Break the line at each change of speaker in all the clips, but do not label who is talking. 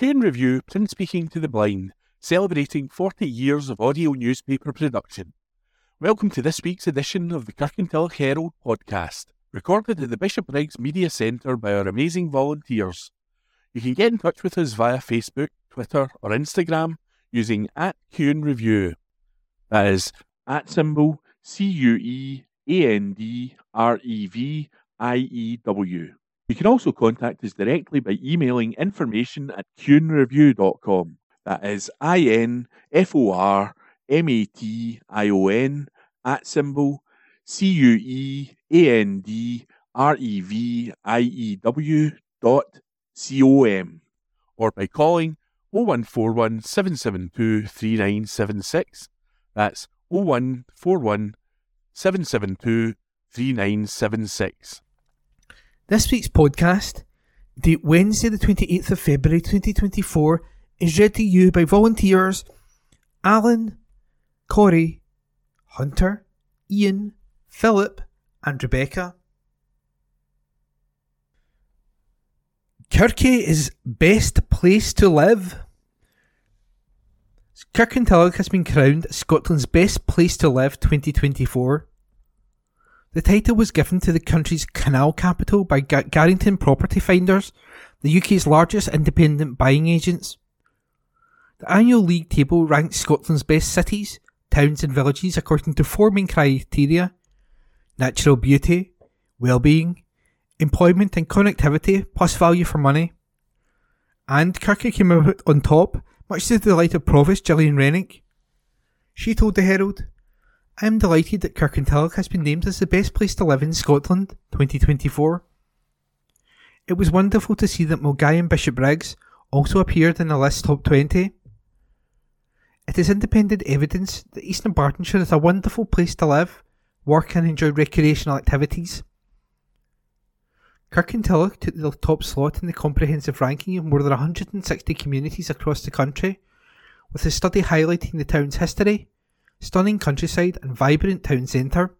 Cue and Review print speaking to the blind, celebrating 40 years of audio newspaper production. Welcome to this week's edition of the Kirkintilloch Herald podcast, recorded at the Bishopbriggs Media Centre by our amazing volunteers. You can get in touch with us via Facebook, Twitter, or Instagram using at Cue and Review. That is at symbol C U E A N D R E V I E W. You can also contact us directly by emailing information at cueandreview.com. That is I N F O R M A T I O N at symbol C U E A N D R E V I E W dot C O M or by calling 0141 772 3976. That's 0141 772 3976.
This week's podcast, date Wednesday, the 28th of February 2024, is read to you by volunteers Alan, Corey, Hunter, Ian, Philip, and Rebecca. Kirkie is best place to live. Kirkintilloch has been crowned Scotland's best place to live 2024. The title was given to the country's canal capital by Ga- Garrington Property Finders, the UK's largest independent buying agents. The annual league table ranks Scotland's best cities, towns, and villages according to four main criteria natural beauty, well-being, employment and connectivity, plus value for money. And Kirkie came out on top, much to the delight of Provost Gillian Renwick. She told the Herald, I am delighted that Kirkintilloch has been named as the best place to live in Scotland 2024. It was wonderful to see that Milngavie and Bishopbriggs also appeared in the list top 20. It is independent evidence that East Dunbartonshire is a wonderful place to live, work and enjoy recreational activities. Kirkintilloch took the top slot in the comprehensive ranking of more than 160 communities across the country, with the study highlighting the town's history, stunning countryside and vibrant town centre.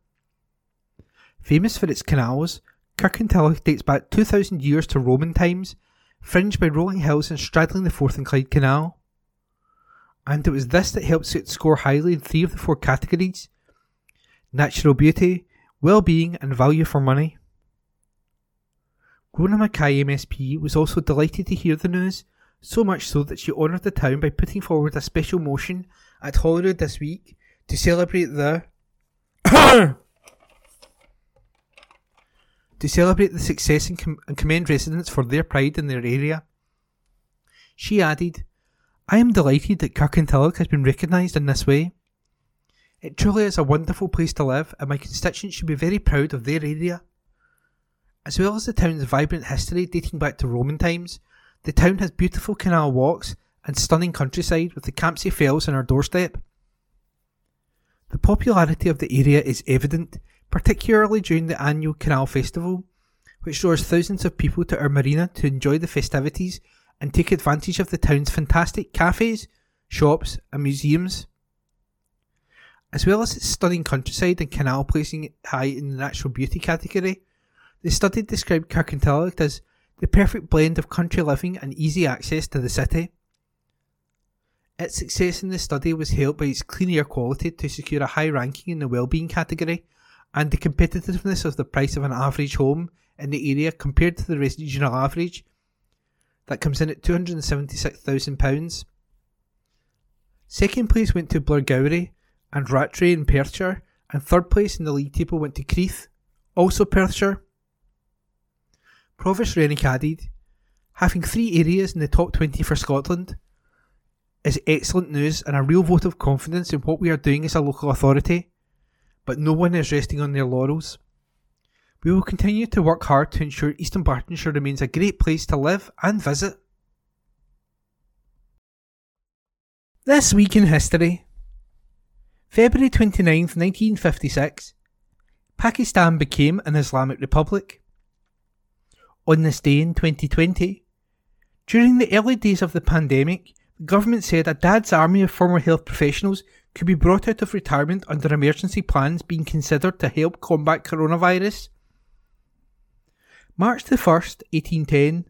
Famous for its canals, Kirkintilloch dates back 2,000 years to Roman times, fringed by rolling hills and straddling the Forth and Clyde Canal. And it was this that helped it score highly in three of the four categories natural beauty, well being, and value for money. Rona Mackay MSP was also delighted to hear the news, so much so that she honoured the town by putting forward a special motion at Holyrood this week to celebrate the to celebrate the success and, com- and commend residents for their pride in their area. She added, I am delighted that Kirkintilloch has been recognised in this way. It truly is a wonderful place to live, and my constituents should be very proud of their area. As well as the town's vibrant history dating back to Roman times, the town has beautiful canal walks and stunning countryside with the Campsie Fells on our doorstep. The popularity of the area is evident, particularly during the annual Canal Festival, which draws thousands of people to our marina to enjoy the festivities and take advantage of the town's fantastic cafes, shops, and museums. As well as its stunning countryside and canal placing it high in the natural beauty category, the study described Kirkintilloch as the perfect blend of country living and easy access to the city. Its success in the study was helped by its clean air quality to secure a high ranking in the well-being category and the competitiveness of the price of an average home in the area compared to the regional average that comes in at £276,000. Second place went to Blairgowrie and Rattray in Perthshire, and third place in the league table went to Crieff, also Perthshire. Provost Renwick added, having three areas in the top 20 for Scotland is excellent news and a real vote of confidence in what we are doing as a local authority, but no one is resting on their laurels. We will continue to work hard to ensure East Dunbartonshire remains a great place to live and visit. This week in history. February 29th, 1956, Pakistan became an Islamic Republic. On this day in 2020, during the early days of the pandemic, government said a dad's army of former health professionals could be brought out of retirement under emergency plans being considered to help combat coronavirus. March the 1st, 1810,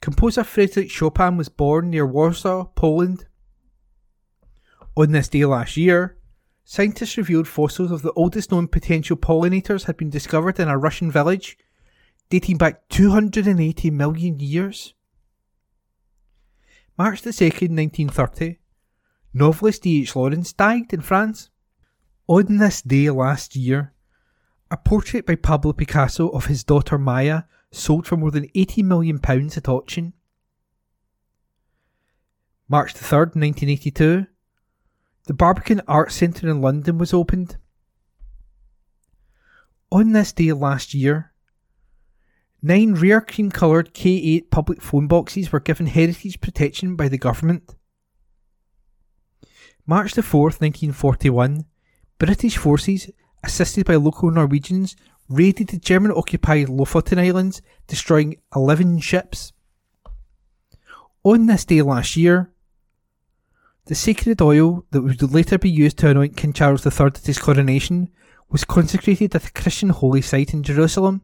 Composer Frederick Chopin was born near Warsaw, Poland. On this day last year, scientists revealed fossils of the oldest known potential pollinators had been discovered in a Russian village, dating back 280 million years. March the 2nd, 1930, novelist D.H. Lawrence died in France. On this day last year, a portrait by Pablo Picasso of his daughter Maya sold for more than £80 million at auction. March the 3rd, 1982, the Barbican Arts Centre in London was opened. On this day last year, nine rare cream coloured K8 public phone boxes were given heritage protection by the government. March the 4th, 1941, British forces, assisted by local Norwegians, raided the German occupied Lofoten Islands, destroying 11 ships. On this day last year, the sacred oil that would later be used to anoint King Charles III at his coronation was consecrated at a Christian holy site in Jerusalem.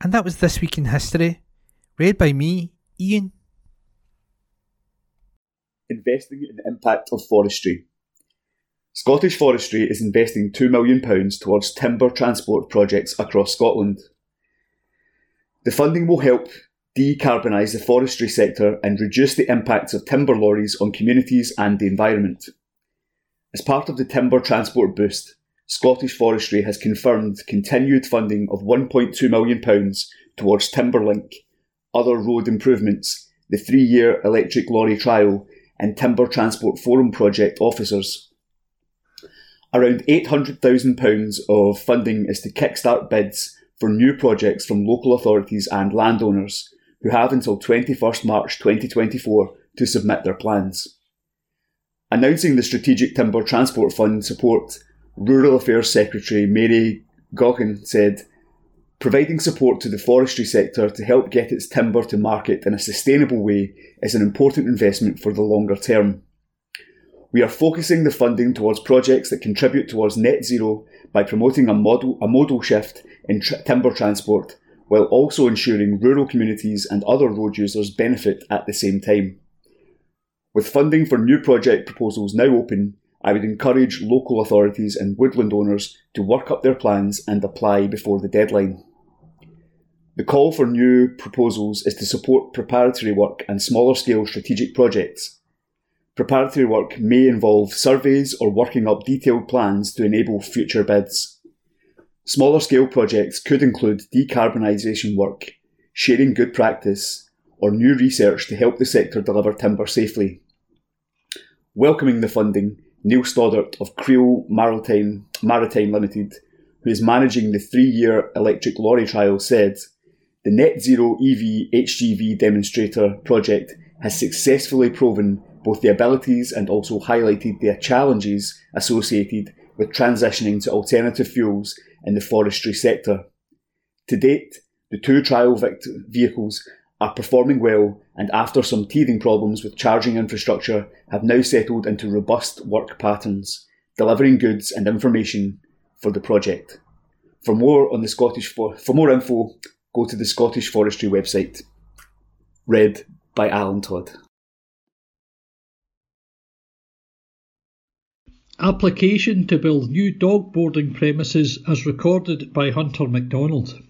And that was This Week in History, read by me, Ian.
Investing in the impact of forestry. Scottish Forestry is investing £2 million towards timber transport projects across Scotland. The funding will help decarbonise the forestry sector and reduce the impacts of timber lorries on communities and the environment. As part of the timber transport boost, Scottish Forestry has confirmed continued funding of £1.2 million towards Timberlink, other road improvements, the three year electric lorry trial, and Timber Transport Forum project officers. Around £800,000 of funding is to kickstart bids for new projects from local authorities and landowners who have until 21st March 2024 to submit their plans. Announcing the Strategic Timber Transport Fund support, Rural Affairs Secretary Mairi Gougeon said, Providing support to the forestry sector to help get its timber to market in a sustainable way is an important investment for the longer term. We are focusing the funding towards projects that contribute towards net zero by promoting a model, a modal shift in tr- timber transport, while also ensuring rural communities and other road users benefit at the same time. With funding for new project proposals now open, I would encourage local authorities and woodland owners to work up their plans and apply before the deadline. The call for new proposals is to support preparatory work and smaller scale strategic projects Preparatory work may involve surveys or working up detailed plans to enable future bids. Smaller scale projects could include decarbonisation work, sharing good practice, or new research to help the sector deliver timber safely. Welcoming the funding, Neil Stoddart of Creel Maritime, Maritime Limited, who is managing the three year electric lorry trial, said The Net Zero EV HGV demonstrator project has successfully proven both the abilities and also highlighted the challenges associated with transitioning to alternative fuels in the forestry sector. To date, the two trial vehicles are performing well and after some teething problems with charging infrastructure have now settled into robust work patterns, delivering goods and information for the project. For more on the Scottish for, for more info, go to the Scottish Forestry website. Read by Alan Todd.
Application to build new dog boarding premises as recorded by Hunter MacDonald.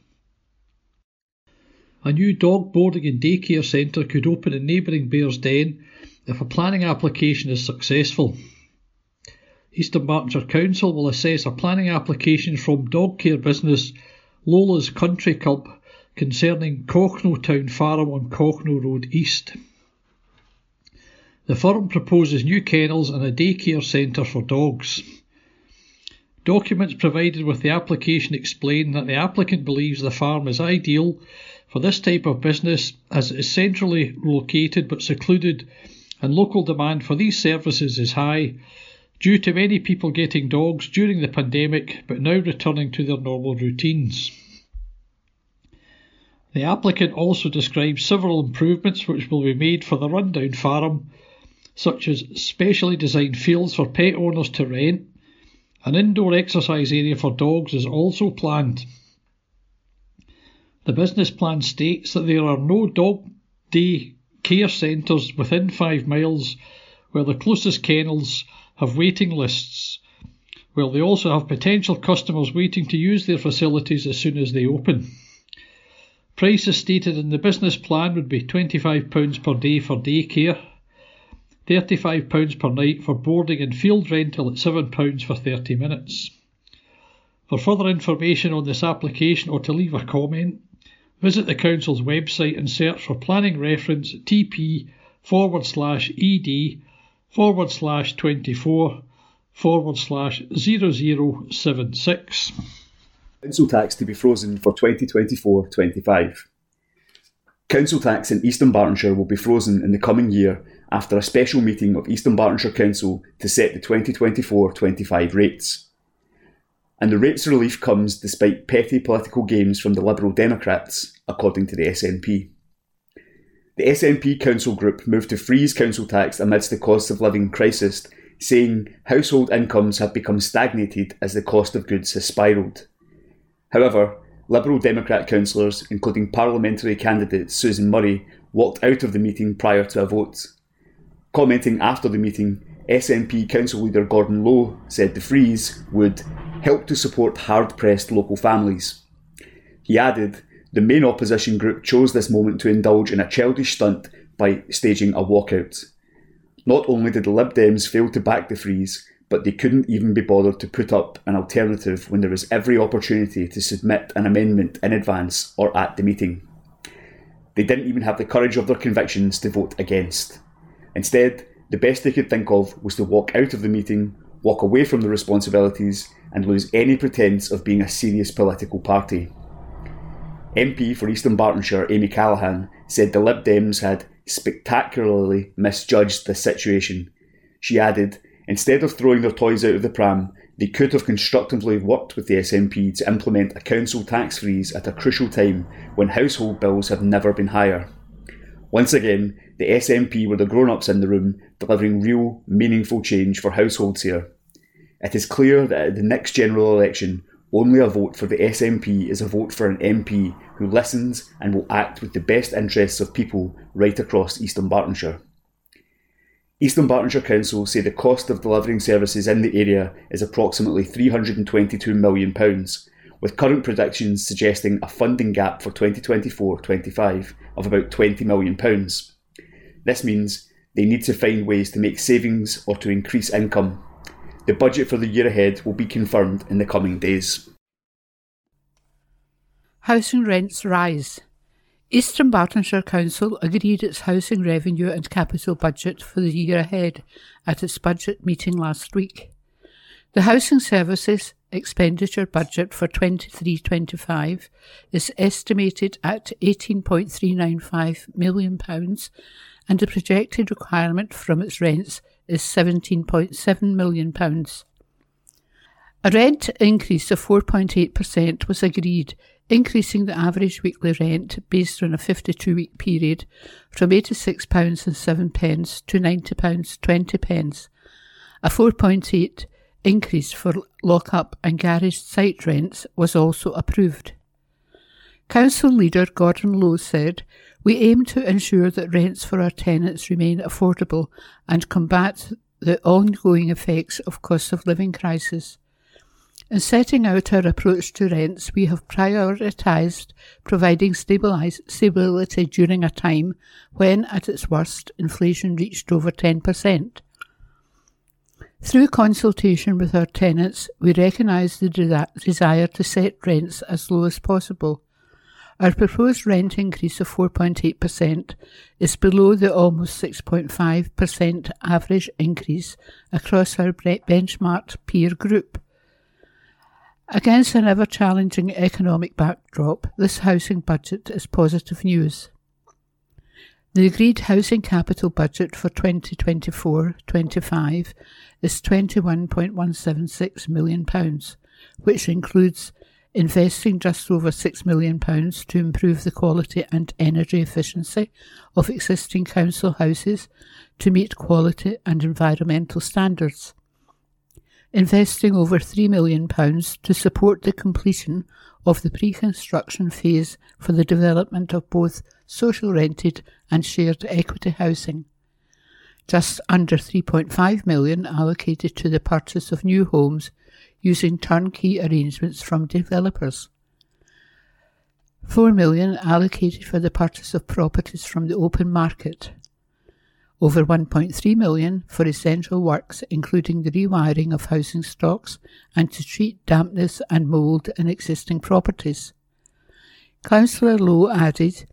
A new dog boarding and daycare centre could open in neighbouring Bearsden if a planning application is successful. East Dunbartonshire Council will assess a planning application from dog care business Lola's Country Club concerning Cochno Town Farm on Cochno Road East. The firm proposes new kennels and a daycare centre for dogs. Documents provided with the application explain that the applicant believes the farm is ideal for this type of business as it is centrally located but secluded and local demand for these services is high due to many people getting dogs during the pandemic but now returning to their normal routines. The applicant also describes several improvements which will be made for the rundown farm such as specially designed fields for pet owners to rent. An indoor exercise area for dogs is also planned. The business plan states that there are no dog day care centres within five miles where the closest kennels have waiting lists, while they also have potential customers waiting to use their facilities as soon as they open. Prices stated in the business plan would be £25 per day for daycare, £35 per night for boarding and field rental at £7 for 30 minutes. For further information on this application or to leave a comment, visit the Council's website and search for planning reference TP forward slash ED forward slash 24 forward slash 0076.
Council tax to be frozen for 2024 25. Council tax in Eastern Dunbartonshire will be frozen in the coming year after a special meeting of Eastern Dunbartonshire Council to set the 2024 25 rates. And the rates relief comes despite petty political games from the Liberal Democrats, according to the SNP. The SNP Council Group moved to freeze council tax amidst the cost of living crisis, saying household incomes have become stagnated as the cost of goods has spiralled. However, Liberal Democrat councillors, including parliamentary candidate Susan Murray, walked out of the meeting prior to a vote. Commenting after the meeting, SNP Council Leader Gordon Low said the freeze would help to support hard pressed local families. He added the main opposition group chose this moment to indulge in a childish stunt by staging a walkout. Not only did the Lib Dems fail to back the freeze, but they couldn't even be bothered to put up an alternative when there was every opportunity to submit an amendment in advance or at the meeting. They didn't even have the courage of their convictions to vote against. Instead, the best they could think of was to walk out of the meeting, walk away from the responsibilities, and lose any pretence of being a serious political party. MP for Eastern Dunbartonshire Amy Callaghan said the Lib Dems had spectacularly misjudged the situation. She added, instead of throwing their toys out of the pram, they could have constructively worked with the SNP to implement a council tax freeze at a crucial time when household bills have never been higher. Once again, the SNP were the grown ups in the room, delivering real, meaningful change for households here. It is clear that at the next general election, only a vote for the SNP is a vote for an MP who listens and will act with the best interests of people right across East Dunbartonshire. East Dunbartonshire Council say the cost of delivering services in the area is approximately £322 million, with current predictions suggesting a funding gap for 2024 25 of about £20 million. This means they need to find ways to make savings or to increase income the budget for the year ahead will be confirmed in the coming days.
Housing rents rise. Eastern Dunbartonshire Council agreed its housing revenue and capital budget for the year ahead at its budget meeting last week. The Housing Services expenditure budget for 23 25 is estimated at £18.395 million, and the projected requirement from its rents is £17.7 million. A rent increase of 4.8% was agreed, increasing the average weekly rent based on a 52 week period from £86.07 to £90.20. A 4.8 increase for lock-up and garage site rents was also approved. Council leader Gordon Low said we aim to ensure that rents for our tenants remain affordable and combat the ongoing effects of cost of living crisis. In setting out our approach to rents, we have prioritised providing stability during a time when, at its worst, inflation reached over 10%. Through consultation with our tenants, we recognise the de- desire to set rents as low as possible our proposed rent increase of 4.8% is below the almost 6.5% average increase across our benchmarked peer group. Against an ever challenging economic backdrop, this housing budget is positive news. The agreed housing capital budget for 2024 25 is £21.176 million, which includes investing just over £6 million to improve the quality and energy efficiency of existing council houses to meet quality and environmental standards. investing over £3 million to support the completion of the pre construction phase for the development of both social rented and shared equity housing. Just under 3.5 million allocated to the purchase of new homes using turnkey arrangements from developers. 4 million allocated for the purchase of properties from the open market. Over 1.3 million for essential works including the rewiring of housing stocks and to treat dampness and mould in existing properties. Councillor Low added,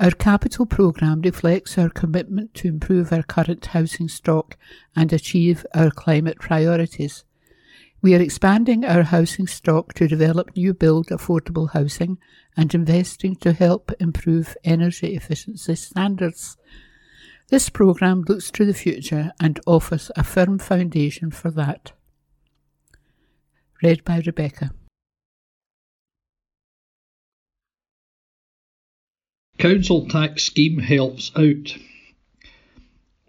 Our capital programme reflects our commitment to improve our current housing stock and achieve our climate priorities. We are expanding our housing stock to develop new build affordable housing and investing to help improve energy efficiency standards. This programme looks to the future and offers a firm foundation for that. Read by Rebecca.
Council tax scheme helps out.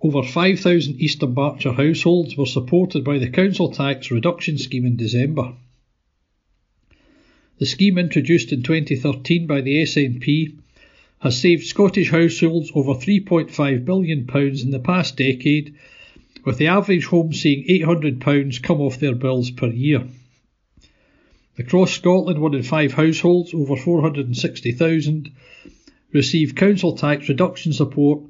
Over 5,000 East Dunbartonshire households were supported by the council tax reduction scheme in December. The scheme introduced in 2013 by the SNP has saved Scottish households over £3.5 billion in the past decade, with the average home seeing £800 come off their bills per year. Across Scotland, one in five households, over 460,000, receive council tax reduction support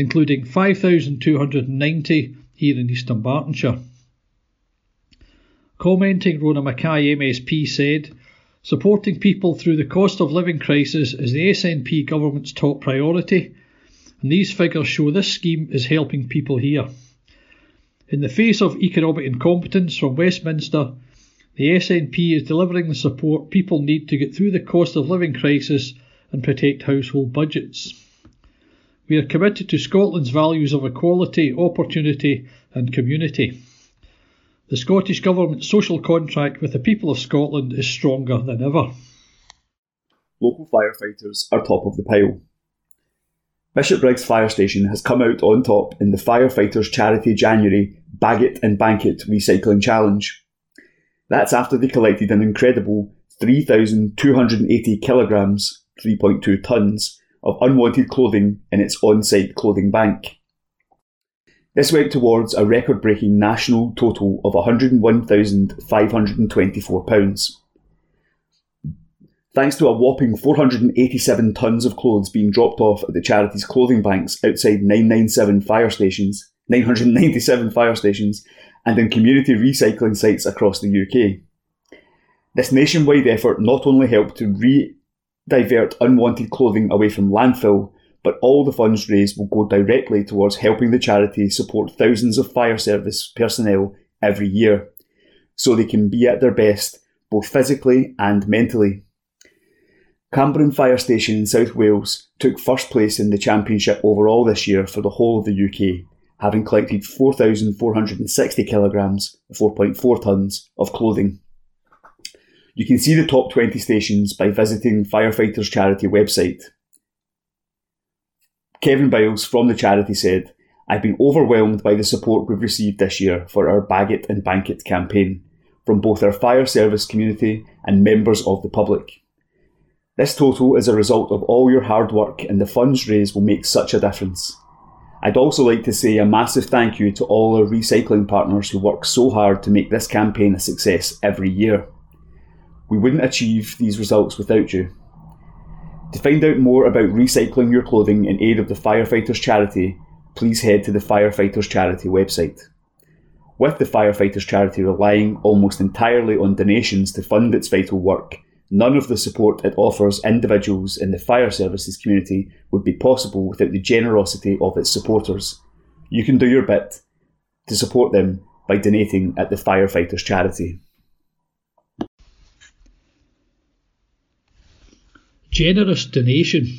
including 5,290 here in East Dunbartonshire. Commenting, Rona Mackay MSP said, Supporting people through the cost of living crisis is the SNP government's top priority, and these figures show this scheme is helping people here. In the face of economic incompetence from Westminster, the SNP is delivering the support people need to get through the cost of living crisis and protect household budgets. We are committed to Scotland's values of equality, opportunity, and community. The Scottish Government's social contract with the people of Scotland is stronger than ever.
Local firefighters are top of the pile. Bishopbriggs Fire Station has come out on top in the Firefighters Charity January Bag It and Bank It Recycling Challenge. That's after they collected an incredible 3,280 kilograms, 3.2 tonnes, of unwanted clothing in its on site clothing bank. This went towards a record breaking national total of £101,524. Thanks to a whopping 487 tonnes of clothes being dropped off at the charity's clothing banks outside 997 fire stations, 997 fire stations, and in community recycling sites across the UK. This nationwide effort not only helped to re divert unwanted clothing away from landfill, but all the funds raised will go directly towards helping the charity support thousands of fire service personnel every year, so they can be at their best both physically and mentally. Cwmbran Fire Station in South Wales took first place in the championship overall this year for the whole of the UK, having collected 4,460 kilograms, 4.4 tonnes, of clothing. You can see the top 20 stations by visiting Firefighters Charity website. Kevin Biles from the charity said, I've been overwhelmed by the support we've received this year for our Bag It and Bank It campaign from both our fire service community and members of the public. This total is a result of all your hard work and the funds raised will make such a difference. I'd also like to say a massive thank you to all our recycling partners who work so hard to make this campaign a success every year. We wouldn't achieve these results without you. To find out more about recycling your clothing in aid of the Firefighters Charity, please head to the Firefighters Charity website. With the Firefighters Charity relying almost entirely on donations to fund its vital work, none of the support it offers individuals in the fire services community would be possible without the generosity of its supporters. You can do your bit to support them by donating at the Firefighters Charity.
Generous donation.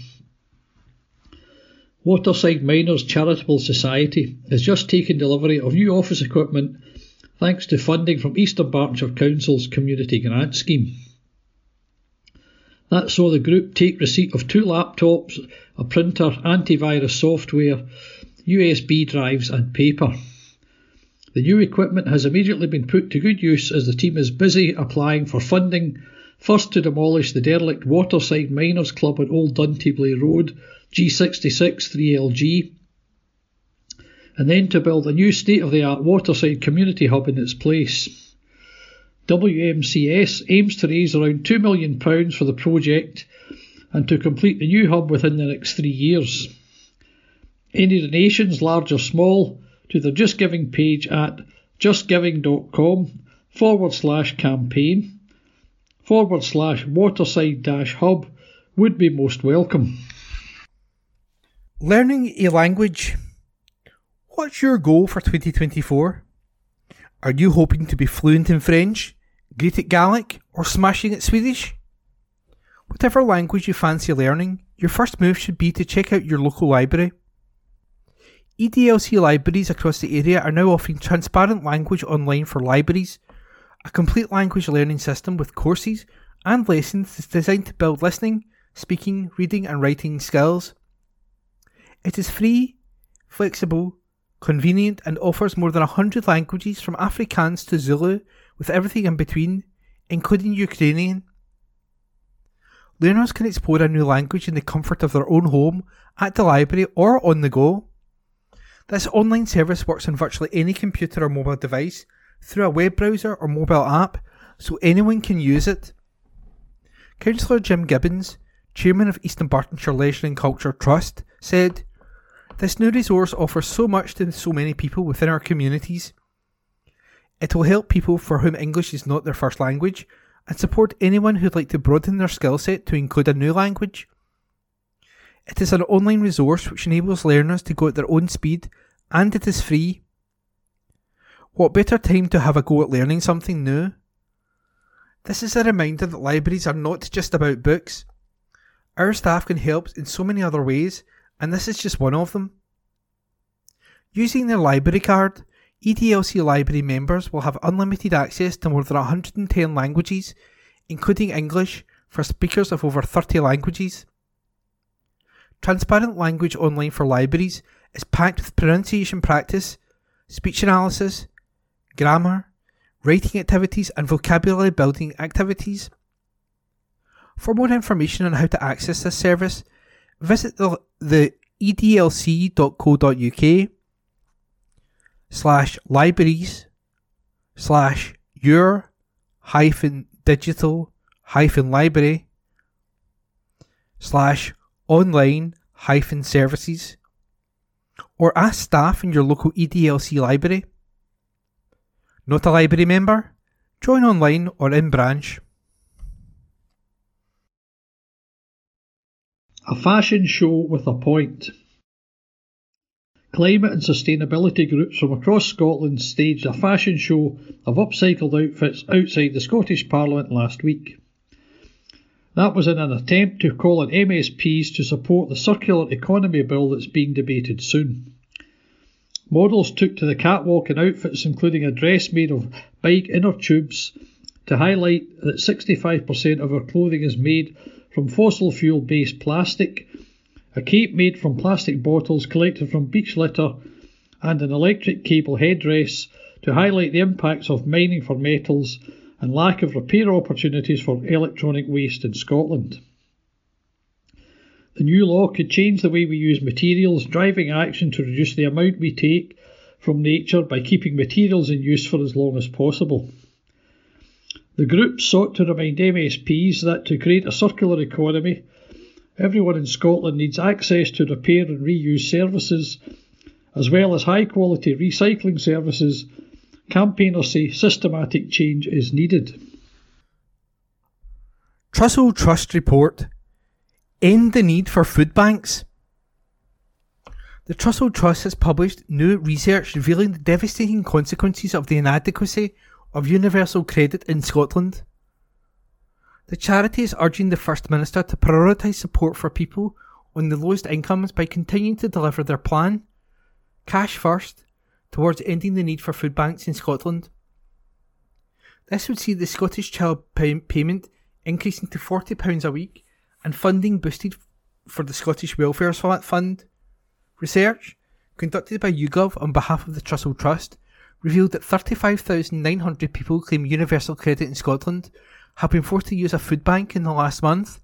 Waterside Miners Charitable Society has just taken delivery of new office equipment thanks to funding from East Dunbartonshire Council's Community Grant Scheme. That saw the group take receipt of two laptops, a printer, antivirus software, USB drives, and paper. The new equipment has immediately been put to good use as the team is busy applying for funding, first to demolish the derelict Waterside Miners Club at Old Duntiblae Road, G66 3LG, and then to build a new state of the art Waterside community hub in its place. WMCS aims to raise around £2 million for the project and to complete the new hub within the next three years. Any donations, large or small, to the Just Giving page at justgiving.com forward slash campaign forward slash waterside dash hub would be most welcome.
Learning a language. What's your goal for 2024? Are you hoping to be fluent in French, great at Gaelic, or smashing at Swedish? Whatever language you fancy learning, your first move should be to check out your local library. EDLC libraries across the area are now offering transparent language online for libraries, a complete language learning system with courses and lessons designed to build listening, speaking, reading, and writing skills. It is free, flexible, convenient, and offers more than 100 languages from Afrikaans to Zulu, with everything in between, including Ukrainian. Learners can explore a new language in the comfort of their own home, at the library, or on the go. This online service works on virtually any computer or mobile device through a web browser or mobile app, so anyone can use it. Councillor Jim Gibbons, Chairman of East Dunbartonshire Leisure and Culture Trust, said, This new resource offers so much to so many people within our communities. It will help people for whom English is not their first language and support anyone who'd like to broaden their skill set to include a new language. It is an online resource which enables learners to go at their own speed and it is free. What better time to have a go at learning something new? This is a reminder that libraries are not just about books. Our staff can help in so many other ways, and this is just one of them. Using their library card, EDLC library members will have unlimited access to more than 110 languages, including English, for speakers of over 30 languages. Transparent Language Online for Libraries is packed with pronunciation practice, speech analysis, grammar, writing activities, and vocabulary building activities. For more information on how to access this service, visit the, the edlc.co.uk slash libraries slash your hyphen digital hyphen library slash online hyphen services or ask staff in your local EDLC library. Not a library member? Join online or in branch.
A fashion show with a point. Climate and sustainability groups from across Scotland staged a fashion show of upcycled outfits outside the Scottish Parliament last week. That was in an attempt to call on MSPs to support the circular economy bill that's being debated soon. Models took to the catwalk in outfits including a dress made of bike inner tubes to highlight that 65% of our clothing is made from fossil fuel based plastic, a cape made from plastic bottles collected from beach litter, and an electric cable headdress to highlight the impacts of mining for metals and lack of repair opportunities for electronic waste in Scotland. The new law could change the way we use materials, driving action to reduce the amount we take from nature by keeping materials in use for as long as possible. The group sought to remind MSPs that to create a circular economy, everyone in Scotland needs access to repair and reuse services, as well as high quality recycling services Campaigners say systematic change is needed.
Trussell Trust report End the need for food banks. The Trussell Trust has published new research revealing the devastating consequences of the inadequacy of universal credit in Scotland. The charity is urging the First Minister to prioritise support for people on the lowest incomes by continuing to deliver their plan, cash first, towards ending the need for food banks in Scotland. This would see the Scottish Child pay- payment increasing to £40 a week and funding boosted for the Scottish Welfare Fund. Research, conducted by YouGov on behalf of the Trussell Trust, revealed that 35,900 people claim universal credit in Scotland have been forced to use a food bank in the last month.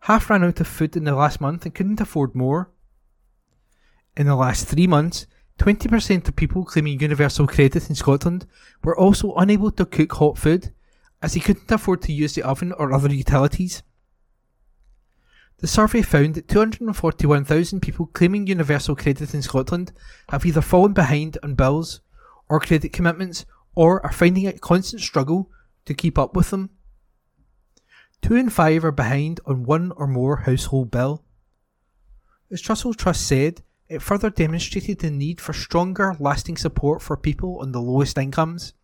Half ran out of food in the last month and couldn't afford more. In the last three months, 20% of people claiming universal credit in Scotland were also unable to cook hot food as they couldn't afford to use the oven or other utilities. The survey found that 241,000 people claiming universal credit in Scotland have either fallen behind on bills or credit commitments or are finding it a constant struggle to keep up with them. Two in five are behind on one or more household bill. As Trussell Trust said, it further demonstrated the need for stronger, lasting support for people on the lowest incomes.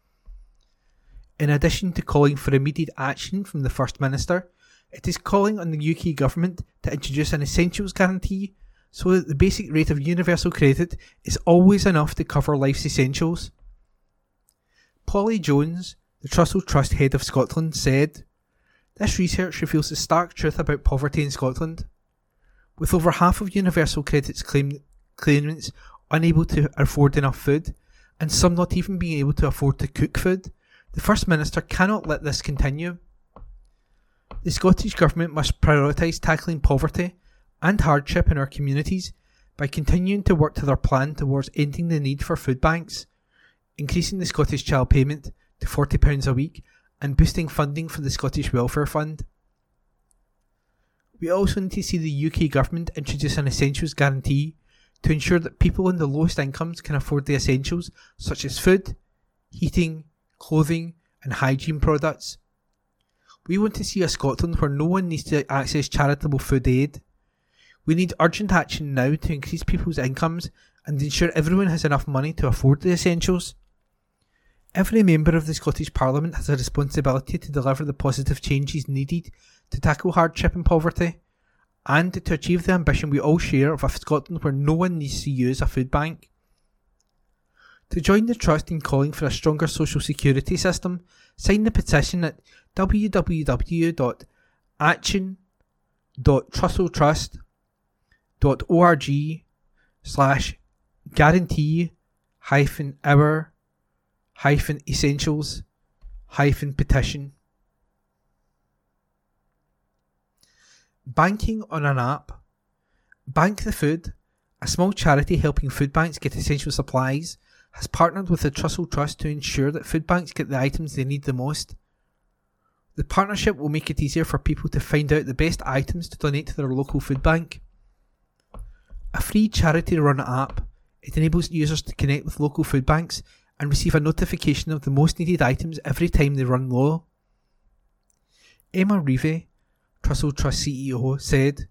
In addition to calling for immediate action from the First Minister, it is calling on the UK government to introduce an essentials guarantee so that the basic rate of universal credit is always enough to cover life's essentials. Polly Jones, the Trussell Trust head of Scotland, said, This research reveals the stark truth about poverty in Scotland. With over half of universal credit's claim- claimants unable to afford enough food, and some not even being able to afford to cook food, the First Minister cannot let this continue. The Scottish Government must prioritise tackling poverty and hardship in our communities by continuing to work to their plan towards ending the need for food banks, increasing the Scottish Child Payment to £40 a week, and boosting funding for the Scottish Welfare Fund. We also need to see the UK Government introduce an essentials guarantee to ensure that people on the lowest incomes can afford the essentials such as food, heating, clothing, and hygiene products we want to see a Scotland where no one needs to access charitable food aid. We need urgent action now to increase people's incomes and ensure everyone has enough money to afford the essentials. Every member of the Scottish Parliament has a responsibility to deliver the positive changes needed to tackle hardship and poverty, and to achieve the ambition we all share of a Scotland where no one needs to use a food bank. To join the Trust in calling for a stronger social security system, sign the petition at www.action.trusselltrust.org slash guarantee hyphen our hyphen essentials hyphen petition. Banking on an app. Bank the Food, a small charity helping food banks get essential supplies, has partnered with the Trussell Trust to ensure that food banks get the items they need the most. The partnership will make it easier for people to find out the best items to donate to their local food bank. A free charity run app, it enables users to connect with local food banks and receive a notification of the most needed items every time they run low. Emma Revie, Trussell Trust CEO, said,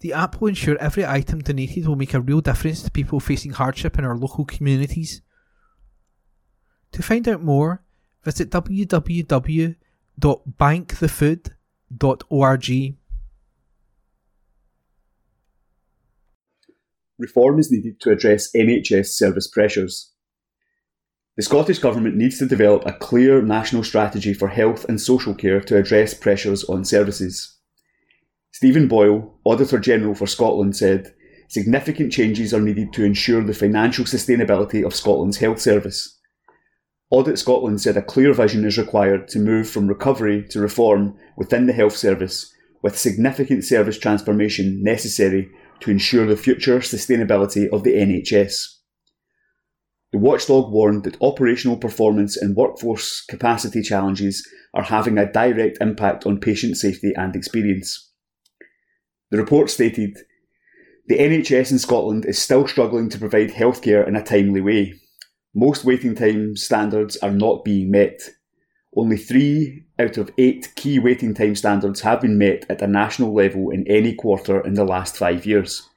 The app will ensure every item donated will make a real difference to people facing hardship in our local communities. To find out more, visit www www.bankthefood.org.
Reform is needed to address NHS service pressures. The Scottish Government needs to develop a clear national strategy for health and social care to address pressures on services. Stephen Boyle, Auditor General for Scotland, said significant changes are needed to ensure the financial sustainability of Scotland's health service. Audit Scotland said a clear vision is required to move from recovery to reform within the health service, with significant service transformation necessary to ensure the future sustainability of the NHS. The watchdog warned that operational performance and workforce capacity challenges are having a direct impact on patient safety and experience. The report stated the NHS in Scotland is still struggling to provide healthcare in a timely way. Most waiting time standards are not being met. Only three out of eight key waiting time standards have been met at a national level in any quarter in the last five years.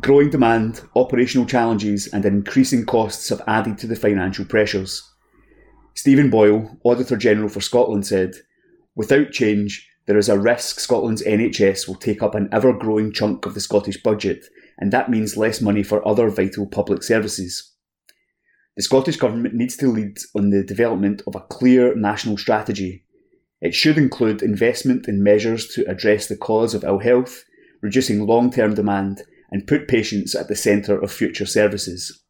Growing demand, operational challenges, and increasing costs have added to the financial pressures. Stephen Boyle, Auditor General for Scotland, said, Without change, there is a risk Scotland's NHS will take up an ever growing chunk of the Scottish budget, and that means less money for other vital public services. The Scottish Government needs to lead on the development of a clear national strategy. It should include investment in measures to address the cause of ill health, reducing long term demand, and put patients at the centre of future services.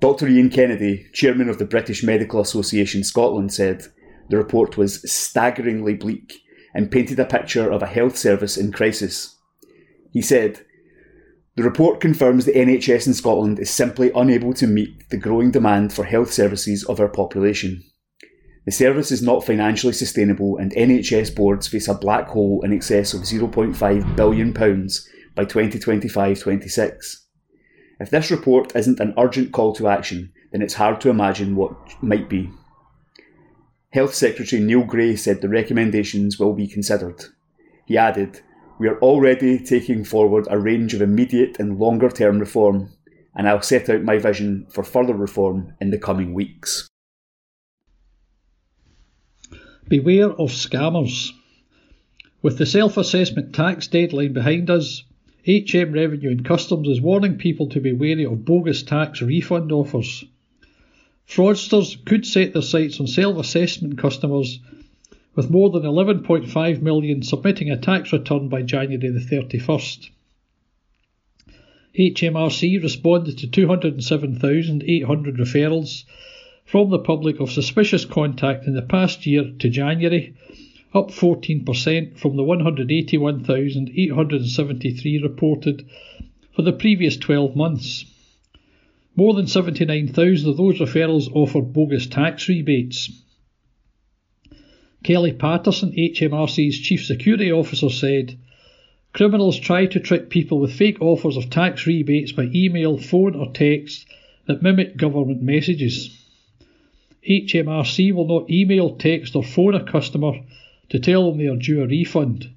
Dr. Ian Kennedy, chairman of the British Medical Association Scotland, said the report was staggeringly bleak and painted a picture of a health service in crisis. He said, The report confirms the NHS in Scotland is simply unable to meet the growing demand for health services of our population. The service is not financially sustainable, and NHS boards face a black hole in excess of £0.5 billion by 2025 26. If this report isn't an urgent call to action, then it's hard to imagine what might be. Health Secretary Neil Gray said the recommendations will be considered. He added, We are already taking forward a range of immediate and longer term reform, and I'll set out my vision for further reform in the coming weeks.
Beware of scammers. With the self assessment tax deadline behind us, HM Revenue and Customs is warning people to be wary of bogus tax refund offers. Fraudsters could set their sights on self assessment customers, with more than 11.5 million submitting a tax return by January the 31st. HMRC responded to 207,800 referrals from the public of suspicious contact in the past year to January, up 14% from the 181,873 reported for the previous 12 months. More than 79,000 of those referrals offered bogus tax rebates. Kelly Patterson, HMRC's Chief Security Officer, said criminals try to trick people with fake offers of tax rebates by email, phone, or text that mimic government messages. HMRC will not email, text, or phone a customer to tell them they are due a refund.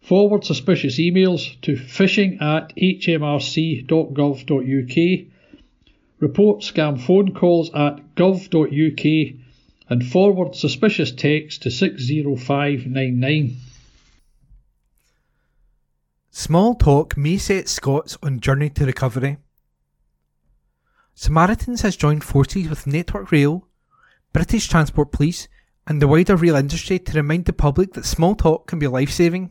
Forward suspicious emails to phishing at hmrc.gov.uk. Report scam phone calls at gov.uk and forward suspicious text to 60599.
Small talk may set Scots on journey to recovery. Samaritans has joined forces with Network Rail, British Transport Police, and the wider rail industry to remind the public that small talk can be life saving.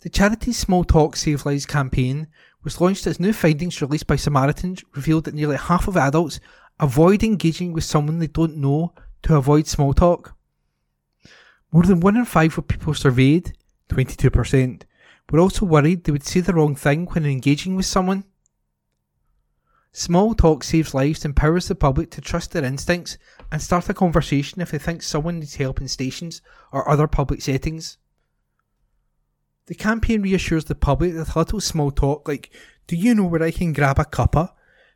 The charity Small Talk Save Lives campaign was launched as new findings released by Samaritans revealed that nearly half of adults avoid engaging with someone they don't know to avoid small talk. More than one in five of people surveyed, 22%, were also worried they would say the wrong thing when engaging with someone. Small talk saves lives and empowers the public to trust their instincts and start a conversation if they think someone needs help in stations or other public settings. The campaign reassures the public that a little small talk like, Do you know where I can grab a cuppa?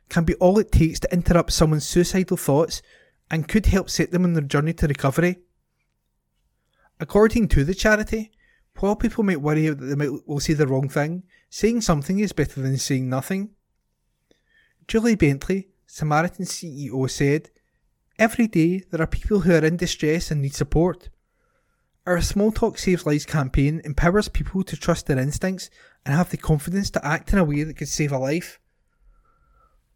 Can be all it takes to interrupt someone's suicidal thoughts and could help set them on their journey to recovery. According to the charity, while people might worry that they might, will say the wrong thing, saying something is better than saying nothing. Julie Bentley, Samaritan CEO, said, Every day there are people who are in distress and need support. Our Small Talk Saves Lives campaign empowers people to trust their instincts and have the confidence to act in a way that could save a life.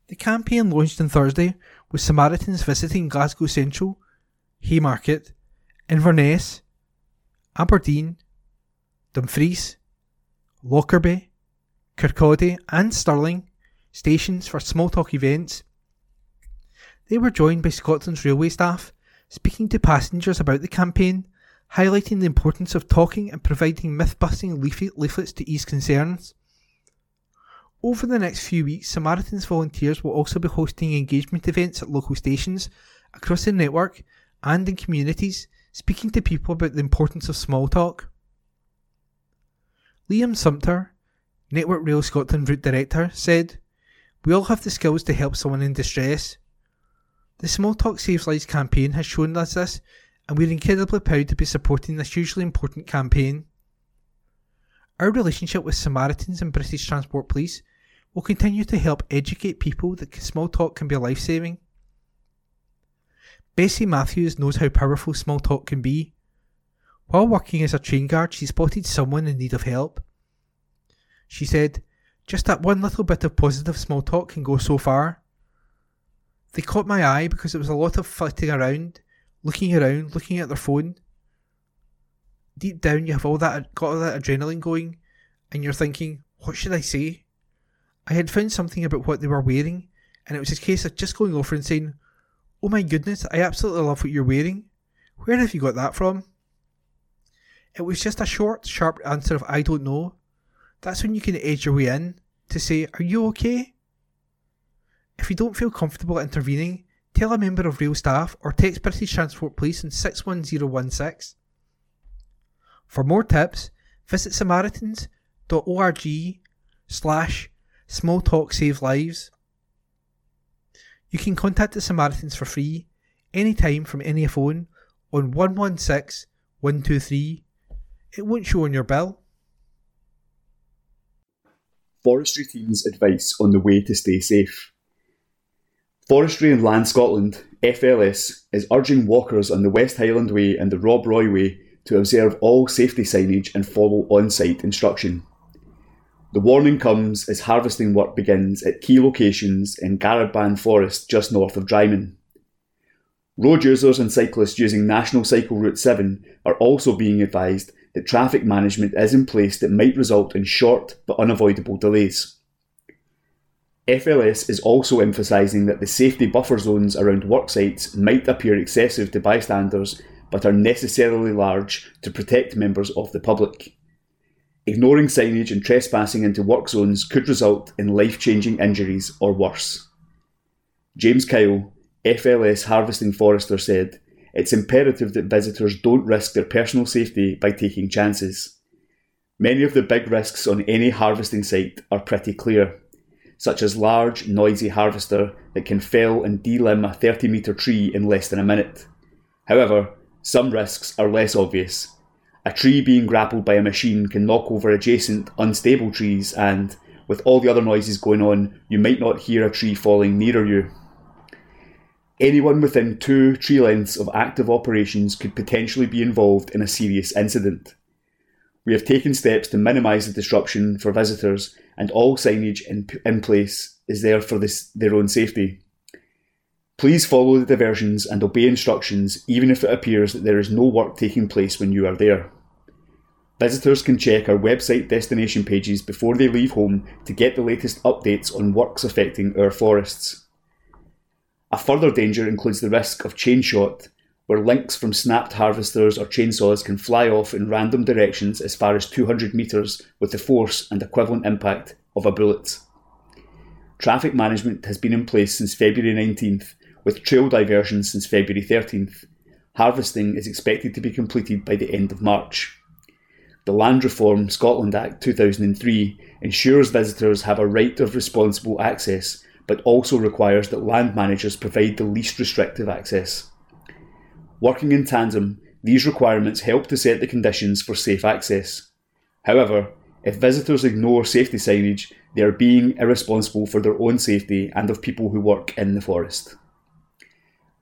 The campaign launched on Thursday with Samaritans visiting Glasgow Central, Haymarket, Inverness, Aberdeen, Dumfries, Lockerbie, Kirkcaldy, and Stirling stations for small talk events. They were joined by Scotland's railway staff, speaking to passengers about the campaign, highlighting the importance of talking and providing myth busting leaflets to ease concerns. Over the next few weeks, Samaritans volunteers will also be hosting engagement events at local stations across the network and in communities, speaking to people about the importance of small talk. Liam Sumpter, Network Rail Scotland Route Director, said, we all have the skills to help someone in distress. The Small Talk Saves Lives campaign has shown us this, and we're incredibly proud to be supporting this hugely important campaign. Our relationship with Samaritans and British Transport Police will continue to help educate people that small talk can be life saving. Bessie Matthews knows how powerful small talk can be. While working as a train guard, she spotted someone in need of help. She said, just that one little bit of positive small talk can go so far. They caught my eye because it was a lot of flitting around, looking around, looking at their phone. Deep down, you have all that got all that adrenaline going, and you're thinking, what should I say? I had found something about what they were wearing, and it was a case of just going over and saying, Oh my goodness, I absolutely love what you're wearing. Where have you got that from? It was just a short, sharp answer of I don't know. That's when you can edge your way in to say, Are you okay? If you don't feel comfortable intervening, tell a member of rail staff or text British Transport Police on 61016. For more tips, visit samaritans.org slash small talk save lives. You can contact the Samaritans for free anytime from any phone on 116 123. It won't show on your bill.
Forestry team's advice on the way to stay safe. Forestry and Land Scotland, FLS, is urging walkers on the West Highland Way and the Rob Roy Way to observe all safety signage and follow on site instruction. The warning comes as harvesting work begins at key locations in Garadhban Forest just north of Drymen. Road users and cyclists using National Cycle Route 7 are also being advised that traffic management is in place that might result in short but unavoidable delays. FLS is also emphasising that the safety buffer zones around worksites might appear excessive to bystanders but are necessarily large to protect members of the public. Ignoring signage and trespassing into work zones could result in life changing injuries or worse. James Kyle, FLS Harvesting Forester, said, It's imperative that visitors don't risk their personal safety by taking chances. Many of the big risks on any harvesting site are pretty clear such as large, noisy harvester that can fell and delimb a 30 metre tree in less than a minute. However, some risks are less obvious. A tree being grappled by a machine can knock over adjacent, unstable trees, and, with all the other noises going on, you might not hear a tree falling nearer you. Anyone within two tree lengths of active operations could potentially be involved in a serious incident. We have taken steps to minimise the disruption for visitors, and all signage in, in place is there for this, their own safety. Please follow the diversions and obey instructions, even if it appears that there is no work taking place when you are there. Visitors can check our website destination pages before they leave home to get the latest updates on works affecting our forests. A further danger includes the risk of chain shot, where links from snapped harvesters or chainsaws can fly off in random directions as far as 200 metres with the force and equivalent impact of a bullet. Traffic management has been in place since February 19th, with trail diversions since February 13th. Harvesting is expected to be completed by the end of March. The Land Reform Scotland Act 2003 ensures visitors have a right of responsible access, but also requires that land managers provide the least restrictive access. Working in tandem, these requirements help to set the conditions for safe access. However, if visitors ignore safety signage, they are being irresponsible for their own safety and of people who work in the forest.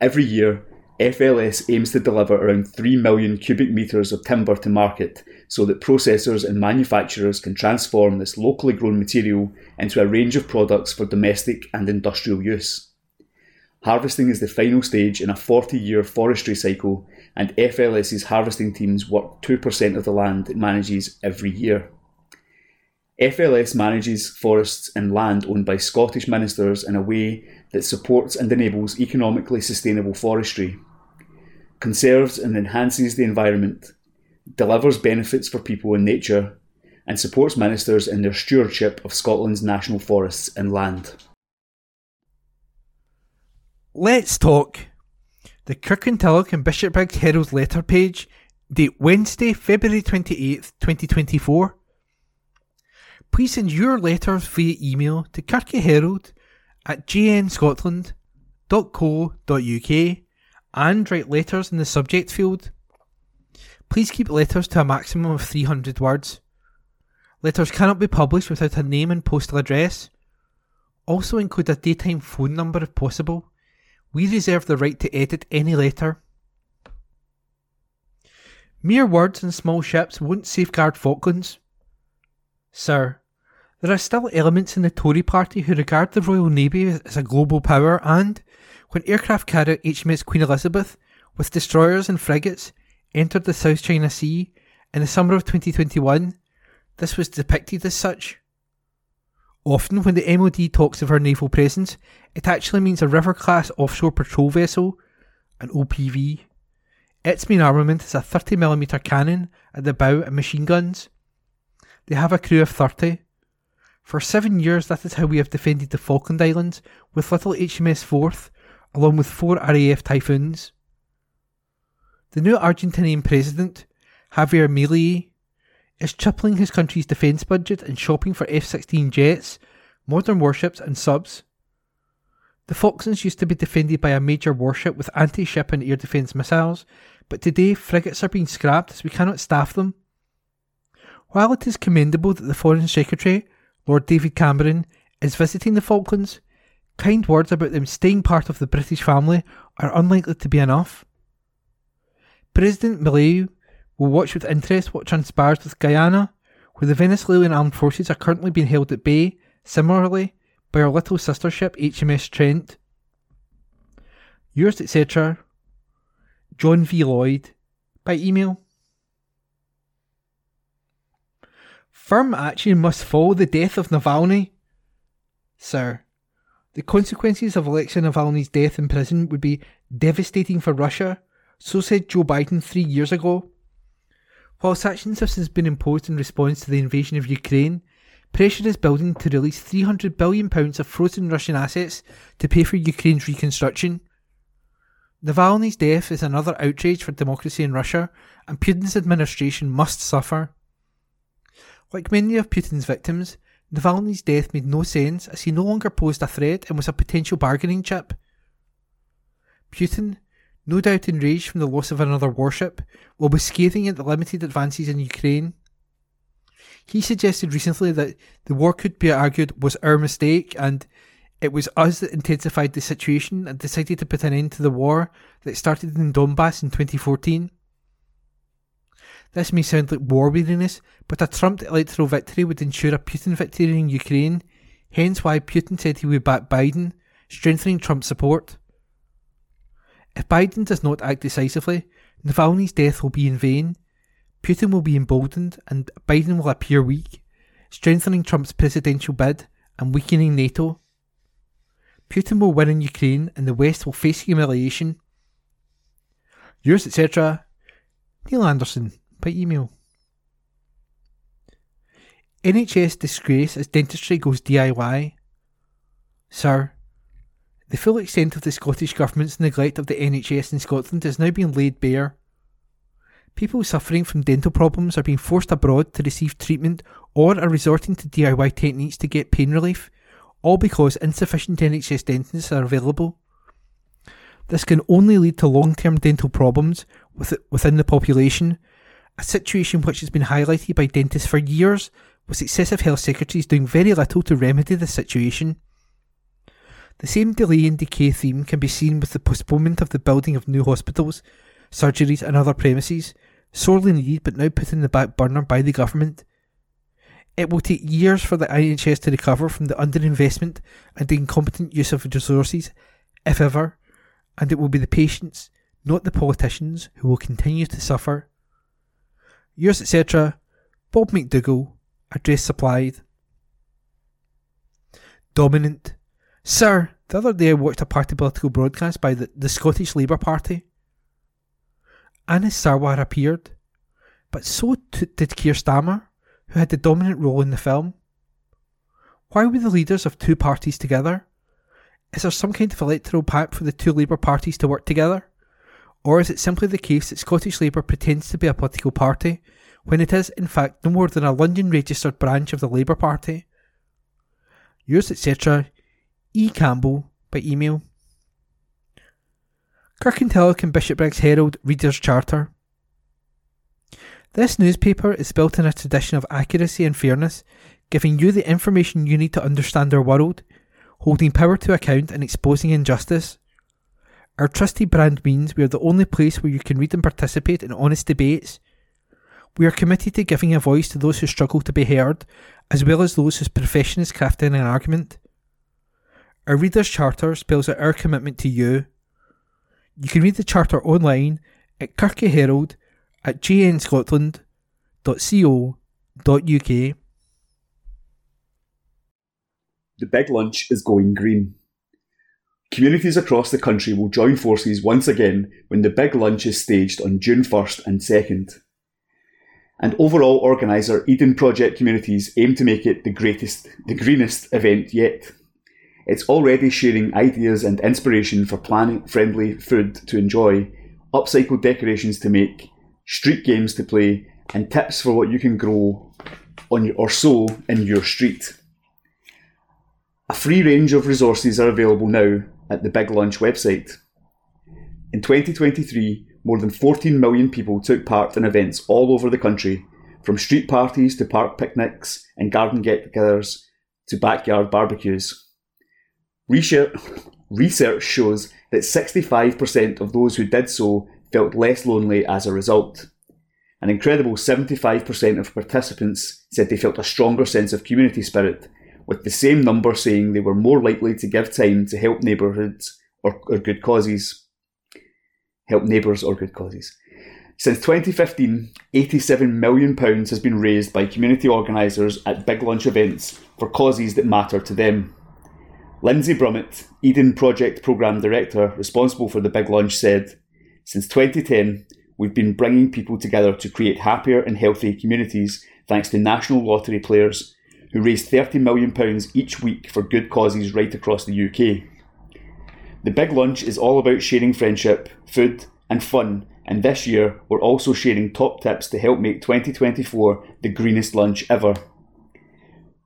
Every year, FLS aims to deliver around 3 million cubic metres of timber to market so that processors and manufacturers can transform this locally grown material into a range of products for domestic and industrial use. Harvesting is the final stage in a 40 year forestry cycle, and FLS's harvesting teams work 2% of the land it manages every year. FLS manages forests and land owned by Scottish ministers in a way that supports and enables economically sustainable forestry, conserves and enhances the environment, delivers benefits for people and nature, and supports ministers in their stewardship of Scotland's national forests and land.
Let's talk. The Kirkintilloch and Bishopbriggs Herald letter page, date Wednesday, February 28th, 2024. Please send your letters via email to kirkyherald at jnscotland.co.uk and write letters in the subject field. Please keep letters to a maximum of 300 words. Letters cannot be published without a name and postal address. Also include a daytime phone number if possible we reserve the right to edit any letter. Mere words and small ships won't safeguard Falklands. Sir, there are still elements in the Tory party who regard the Royal Navy as a global power and, when aircraft carrier HMS Queen Elizabeth, with destroyers and frigates, entered the South China Sea in the summer of 2021, this was depicted as such. Often, when the MOD talks of our naval presence, it actually means a river class offshore patrol vessel, an OPV. Its main armament is a 30mm cannon at the bow and machine guns. They have a crew of 30. For seven years, that is how we have defended the Falkland Islands with little HMS Forth, along with four RAF Typhoons. The new Argentinian president, Javier Milei, is tripling his country's defence budget and shopping for F 16 jets, modern warships, and subs. The Falklands used to be defended by a major warship with anti ship and air defence missiles, but today frigates are being scrapped as we cannot staff them. While it is commendable that the Foreign Secretary, Lord David Cameron, is visiting the Falklands, kind words about them staying part of the British family are unlikely to be enough. President Milei will watch with interest what transpires with Guyana, where the Venezuelan armed forces are currently being held at bay, similarly, by our little sister ship HMS Trent. Yours, etc., John V. Lloyd, by email. Firm action must follow the death of Navalny. Sir, the consequences of Alexei Navalny's death in prison would be devastating for Russia, so said Joe Biden three years ago. While sanctions have since been imposed in response to the invasion of Ukraine, pressure is building to release £300 billion of frozen Russian assets to pay for Ukraine's reconstruction. Navalny's death is another outrage for democracy in Russia, and Putin's administration must suffer. Like many of Putin's victims, Navalny's death made no sense as he no longer posed a threat and was a potential bargaining chip. Putin, no doubt enraged from the loss of another warship, will be scathing at the limited advances in Ukraine. He suggested recently that the war could be argued was our mistake and it was us that intensified the situation and decided to put an end to the war that started in Donbass in 2014. This may sound like war weariness, but a Trump electoral victory would ensure a Putin victory in Ukraine, hence why Putin said he would back Biden, strengthening Trump's support. If Biden does not act decisively, Navalny's death will be in vain, Putin will be emboldened, and Biden will appear weak, strengthening Trump's presidential bid and weakening NATO. Putin will win in Ukraine, and the West will face humiliation. Yours, etc., Neil Anderson, by email. NHS disgrace as dentistry goes DIY. Sir, the full extent of the Scottish Government's neglect of the NHS in Scotland is now being laid bare. People suffering from dental problems are being forced abroad to receive treatment or are resorting to DIY techniques to get pain relief, all because insufficient NHS dentists are available. This can only lead to long term dental problems within the population, a situation which has been highlighted by dentists for years, with successive health secretaries doing very little to remedy the situation. The same delay and decay theme can be seen with the postponement of the building of new hospitals, surgeries, and other premises, sorely needed but now put in the back burner by the government. It will take years for the NHS to recover from the underinvestment and the incompetent use of resources, if ever, and it will be the patients, not the politicians, who will continue to suffer. Yours, etc., Bob McDougall, address supplied. Dominant. Sir, the other day I watched a party political broadcast by the, the Scottish Labour Party. Anas Sarwar appeared, but so t- did Keir Starmer, who had the dominant role in the film. Why were the leaders of two parties together? Is there some kind of electoral pact for the two Labour parties to work together? Or is it simply the case that Scottish Labour pretends to be a political party when it is, in fact, no more than a London registered branch of the Labour Party? Yours, etc., E. Campbell by email. Kirkintilloch and Bishopbriggs Herald Reader's Charter. This newspaper is built in a tradition of accuracy and fairness, giving you the information you need to understand our world, holding power to account and exposing injustice. Our trusty brand means we are the only place where you can read and participate in honest debates. We are committed to giving a voice to those who struggle to be heard, as well as those whose profession is crafting an argument. Our Reader's Charter spells out our commitment to you. You can read the Charter online at Kirky Herald at jnscotland.co.uk.
The Big Lunch is going green. Communities across the country will join forces once again when the Big Lunch is staged on June 1st and 2nd. And overall organiser Eden Project Communities aim to make it the greatest, the greenest event yet. It's already sharing ideas and inspiration for planet friendly food to enjoy, upcycled decorations to make, street games to play, and tips for what you can grow on your, or sow in your street. A free range of resources are available now at the Big Lunch website. In 2023, more than 14 million people took part in events all over the country, from street parties to park picnics and garden get togethers to backyard barbecues. Research shows that 65% of those who did so felt less lonely as a result. An incredible 75% of participants said they felt a stronger sense of community spirit with the same number saying they were more likely to give time to help neighbourhoods or, or good causes. Help neighbours or good causes. Since 2015, £87 million has been raised by community organisers at big lunch events for causes that matter to them. Lindsay Brummett, Eden Project Programme Director responsible for the Big Lunch, said, Since 2010, we've been bringing people together to create happier and healthy communities thanks to national lottery players who raise £30 million each week for good causes right across the UK. The Big Lunch is all about sharing friendship, food, and fun, and this year we're also sharing top tips to help make 2024 the greenest lunch ever.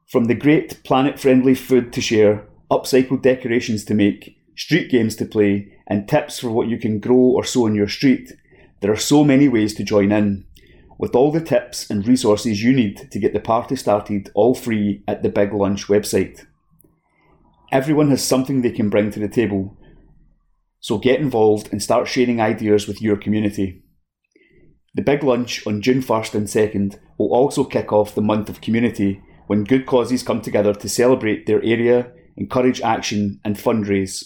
From the great planet friendly food to share, upcycled decorations to make, street games to play, and tips for what you can grow or sow in your street, there are so many ways to join in with all the tips and resources you need to get the party started all free at the Big Lunch website. Everyone has something they can bring to the table, so get involved and start sharing ideas with your community. The Big Lunch on June 1st and 2nd will also kick off the month of community when good causes come together to celebrate their area, encourage action, and fundraise.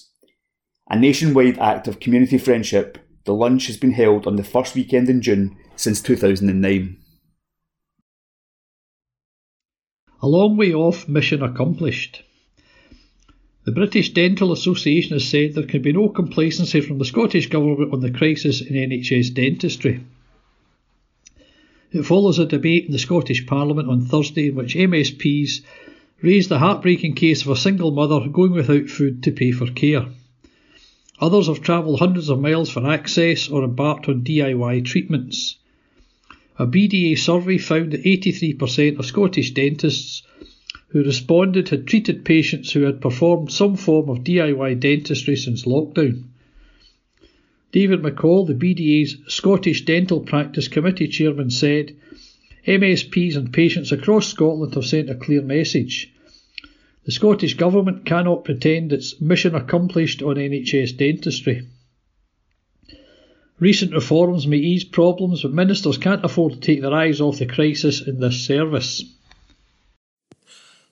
A nationwide act of community friendship, the lunch has been held on the first weekend in June since 2009.
A long way off, mission accomplished. The British Dental Association has said there can be no complacency from the Scottish Government on the crisis in NHS dentistry. It follows a debate in the Scottish Parliament on Thursday in which MSPs raised the heartbreaking case of a single mother going without food to pay for care. Others have travelled hundreds of miles for access or embarked on DIY treatments. A BDA survey found that 83% of Scottish dentists who responded had treated patients who had performed some form of DIY dentistry since lockdown. David McColl, the BDA's Scottish Dental Practice Committee chairman, said MSPs and patients across Scotland have sent a clear message. The Scottish Government cannot pretend it's mission accomplished on NHS dentistry. Recent reforms may ease problems, but ministers can't afford to take their eyes off the crisis in this service.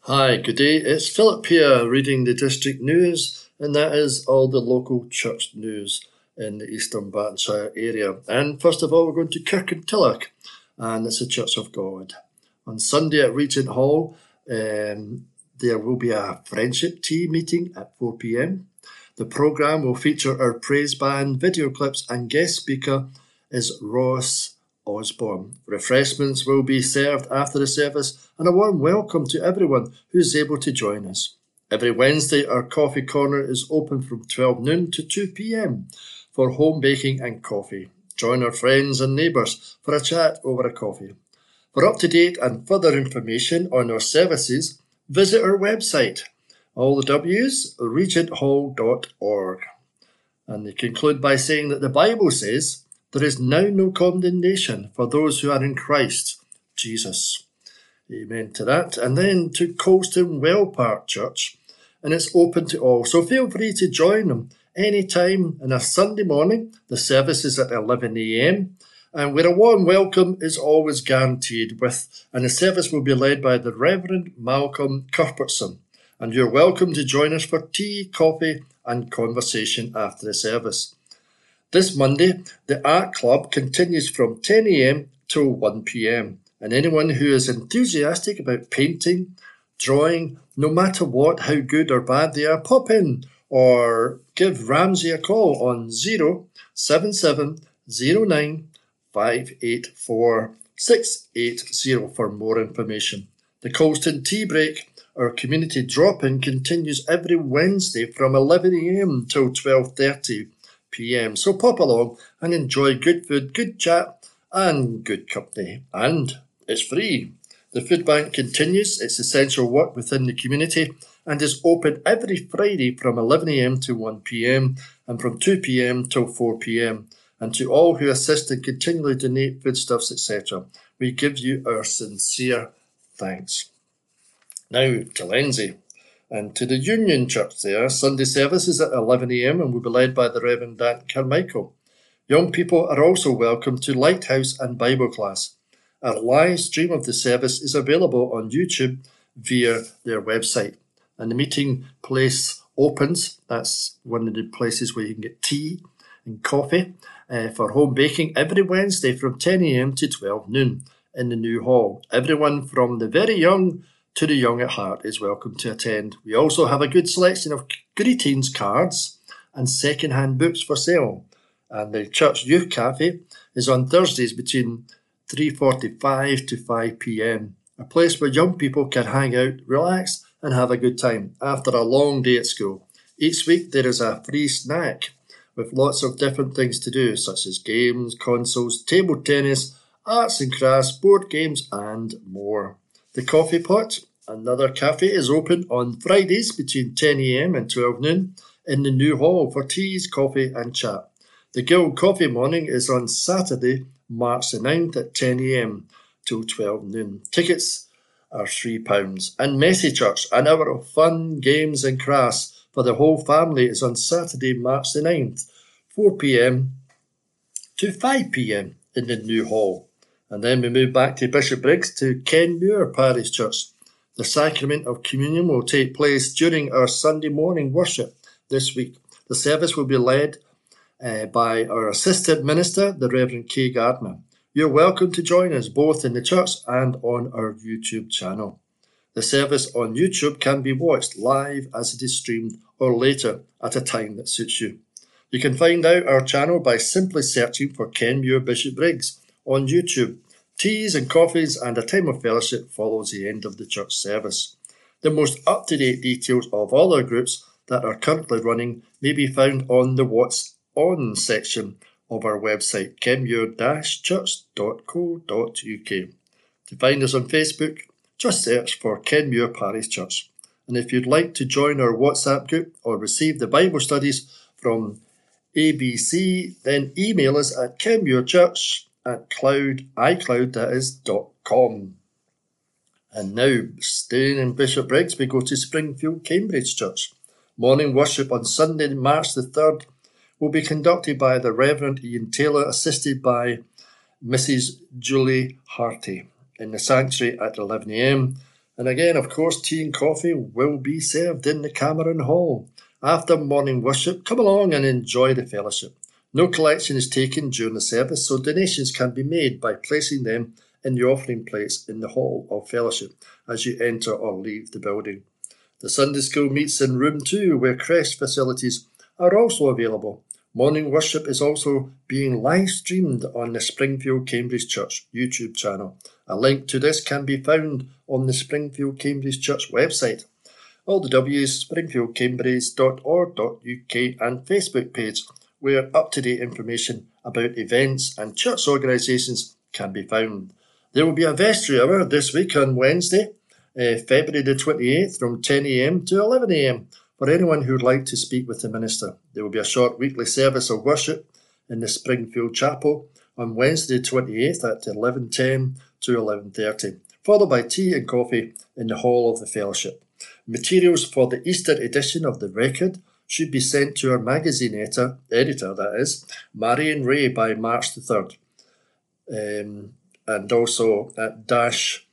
Hi, good day. It's Philip here reading the district news, and that is all the local church news in the East Dunbartonshire area. And first of all, we're going to Kirkintilloch, and it's a Church of God. On Sunday at Regent Hall, um, there will be a friendship tea meeting at 4 pm. The programme will feature our praise band, video clips, and guest speaker is Ross Osborne. Refreshments will be served after the service, and a warm welcome to everyone who's able to join us. Every Wednesday, our coffee corner is open from 12 noon to 2 pm for home baking and coffee. Join our friends and neighbours for a chat over a coffee. For up to date and further information on our services, visit our website all the W's, regenthall.org. And they conclude by saying that the Bible says, There is now no condemnation for those who are in Christ Jesus. Amen to that. And then to Colston Well Park Church, and it's open to all. So feel free to join them anytime on a Sunday morning. The service is at 11 a.m. and where a warm welcome is always guaranteed with, and the service will be led by the Reverend Malcolm Cuthbertson and you're welcome to join us for tea, coffee, and conversation after the service. This Monday, the Art Club continues from 10am till 1pm, and anyone who is enthusiastic about painting, drawing, no matter what, how good or bad they are, pop in or give Ramsey a call on 07709 584 680 for more information. The Colston Tea Break, our community drop-in, continues every Wednesday from 11am till 12.30 pm. So pop along and enjoy good food, good chat, and good company. And it's free. The food bank continues its essential work within the community and is open every Friday from 11am to 1pm and from 2pm till 4pm. And to all who assist and continually donate foodstuffs, etc., we give you our sincere thanks. Now to Lenzie and to the Union Church there. Sunday service is at 11am and will be led by the Reverend Dan Carmichael. Young people are also welcome to Lighthouse and Bible class. A live stream of the service is available on YouTube via their website. And the meeting place opens. That's one of the places where you can get tea and coffee uh, for home baking every Wednesday from 10am to 12 noon in the new hall. Everyone from the very young to the young at heart is welcome to attend. We also have a good selection of greetings cards and second-hand books for sale. And the Church Youth Cafe is on Thursdays between 3.45 to 5pm, a place where young people can hang out, relax and have a good time after a long day at school. Each week there is a free snack with lots of different things to do, such as games, consoles, table tennis, arts and crafts, board games, and more. The Coffee Pot, another cafe, is open on Fridays between 10am and 12 noon in the new hall for teas, coffee, and chat. The Guild Coffee Morning is on Saturday, March the 9th at 10am till 12 noon. Tickets are £3. And Messy Church, an hour of fun, games, and crafts for the whole family is on Saturday, March the 9th, 4pm to 5pm in the new hall. And then we move back to Bishopbriggs to Kenmure Parish Church. The sacrament of communion will take place during our Sunday morning worship this week. The service will be led uh, by our assistant minister, the Reverend Kay Gardner. You're welcome to join us both in the church and on our YouTube channel. The service on YouTube can be watched live as it is streamed or later at a time that suits you. You can find out our channel by simply searching for Kenmure Bishopbriggs on YouTube. Teas and coffees and a time of fellowship follows the end of the church service. The most up to date details of all our groups that are currently running may be found on the What's On section of our website, kenmure-church.co.uk. To find us on Facebook, just search for Kenmure Parish Church. And if you'd like to join our WhatsApp group or receive the Bible studies from ABC, then email us at kenmurechurch at cloud, iCloud that is, dot com. And now, staying in Bishopbriggs, we go to Springfield Cambridge Church. Morning worship on Sunday, March the 3rd, will be conducted by the Reverend Ian Taylor, assisted by Mrs. Julie Harty in the sanctuary at 11am. And again, of course, tea and coffee will be served in the Cameron Hall. After morning worship, come along and enjoy the fellowship. No collection is taken during the service, so donations can be made by placing them in the offering plates in the Hall of Fellowship as you enter or leave the building. The Sunday school meets in room 2, where creche facilities are also available. Morning worship is also being live streamed on the Springfield Cambridge Church YouTube channel. A link to this can be found on the Springfield Cambridge Church website. All the W's, springfieldcambridge.org.uk and Facebook page where up to date information about events and church organisations can be found. There will be a vestry hour this week on Wednesday, uh, February the 28th from 10am to 11am for anyone who would like to speak with the minister. There will be a short weekly service of worship in the Springfield Chapel on Wednesday 28th at 11.10 to 11.30, followed by tea and coffee in the Hall of the Fellowship. Materials for the Easter edition of the record should be sent to our magazine editor, editor that is, Marion Ray by March the 3rd. Um, and also at Dash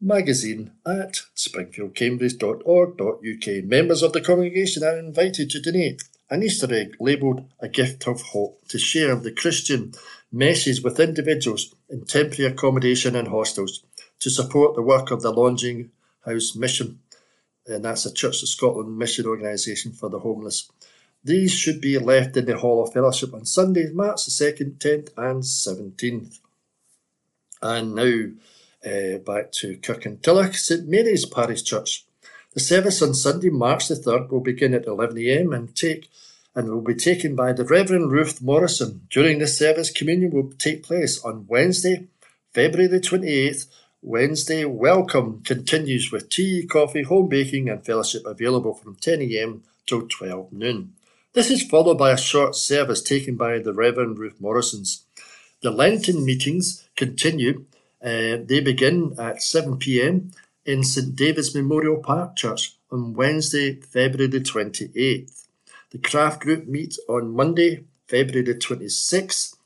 magazine at springfieldcambridge.org.uk. Members of the congregation are invited to donate an Easter egg labelled A Gift of Hope to share the Christian message with individuals in temporary accommodation and hostels to support the work of the Lodging House Mission, and that's a Church of Scotland mission organisation for the homeless. These should be left in the Hall of Fellowship on Sunday, March the 2nd, 10th, and 17th. And now uh, back to Kirkintilloch, St Mary's Parish Church. The service on Sunday, March the 3rd, will begin at 11am and take and will be taken by the Reverend Ruth Morrison. During this service, communion will take place on Wednesday, February the 28th. Wednesday welcome continues with tea, coffee, home baking, and fellowship available from 10am till 12 noon. This is followed by a short service taken by the Reverend Ruth Morrisons. The Lenten meetings continue. Uh, they begin at 7 pm in St David's Memorial Park Church on Wednesday, February the 28th. The craft group meet on Monday, February the 26th.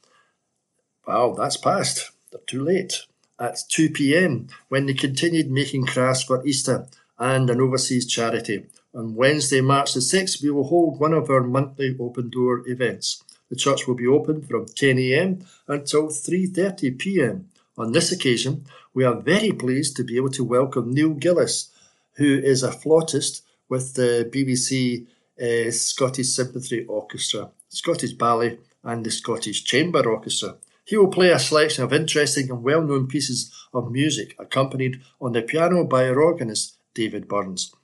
Wow, that's past. They're too late. At 2 pm when they continued making crafts for Easter and an overseas charity. On Wednesday, March the 6th, we will hold one of our monthly open door events. The church will be open from 10 a.m. until 3:30 p.m. On this occasion, we are very pleased to be able to welcome Neil Gillis, who is a flautist with the BBC uh, Scottish Symphony Orchestra, Scottish Ballet, and the Scottish Chamber Orchestra. He will play a selection of interesting and well known pieces of music, accompanied on the piano by our organist, David Burns.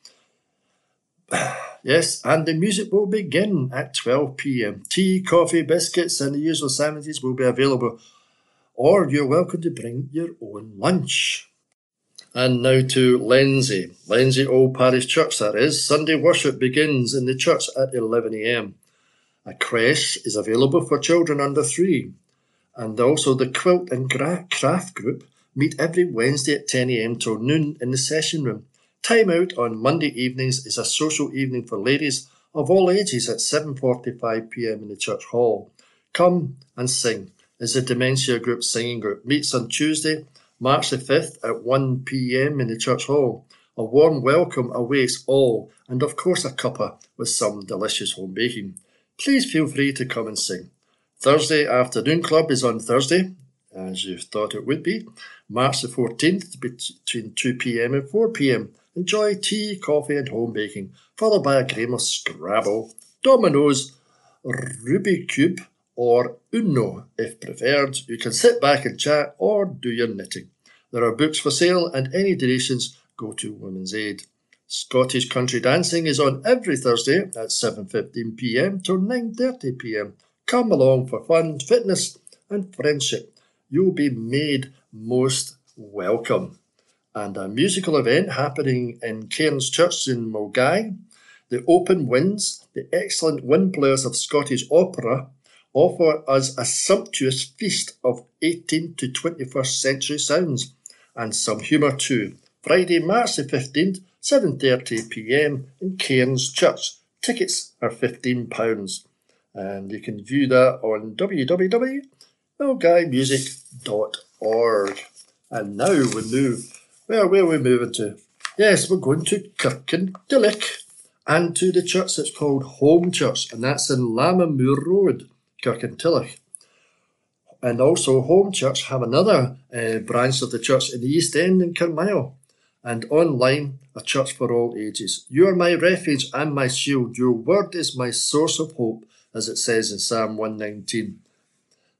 yes, and the music will begin at 12 pm. Tea, coffee, biscuits, and the usual sandwiches will be available, or you're welcome to bring your own lunch. And now to Lenzie, Lenzie Old Parish Church, that is. Sunday worship begins in the church at 11am. A creche is available for children under three. And also the Quilt and Craft Group meet every Wednesday at 10am till noon in the session room. Time out on Monday evenings is a social evening for ladies of all ages at 7.45pm in the church hall. Come and sing as the Dementia Group singing group meets on Tuesday March the 5th at 1 pm in the church hall. A warm welcome awaits all, and of course a cuppa with some delicious home baking. Please feel free to come and sing. Thursday afternoon club is on Thursday, as you thought it would be, March the 14th between 2 pm and 4 pm. Enjoy tea, coffee, and home baking, followed by a game of Scrabble, Dominoes, Rubik's Cube, or Uno if preferred. You can sit back and chat or do your knitting. There are books for sale and any donations go to Women's Aid. Scottish country dancing is on every Thursday at 7.15pm to 9.30pm. Come along for fun, fitness and friendship. You'll be made most welcome. And a musical event happening in Cairns Church in Milngavie. The Open Winds, the excellent wind players of Scottish opera, offer us a sumptuous feast of 18th to 21st century sounds and some humour too. Friday, March the 15th, 7.30pm in Cairns Church. Tickets are £15 and you can view that on www.milngaviemusic.org. And now we move, where, where are we moving to? Yes, we're going to Kirkintilloch and to the church that's called Home Church, and that's in Lammermoor Road. Kirkintilloch. And also Home Church have another uh, branch of the church in the East End in Carmyle. And online, a church for all ages. You are my refuge and my shield. Your word is my source of hope, as it says in Psalm 119.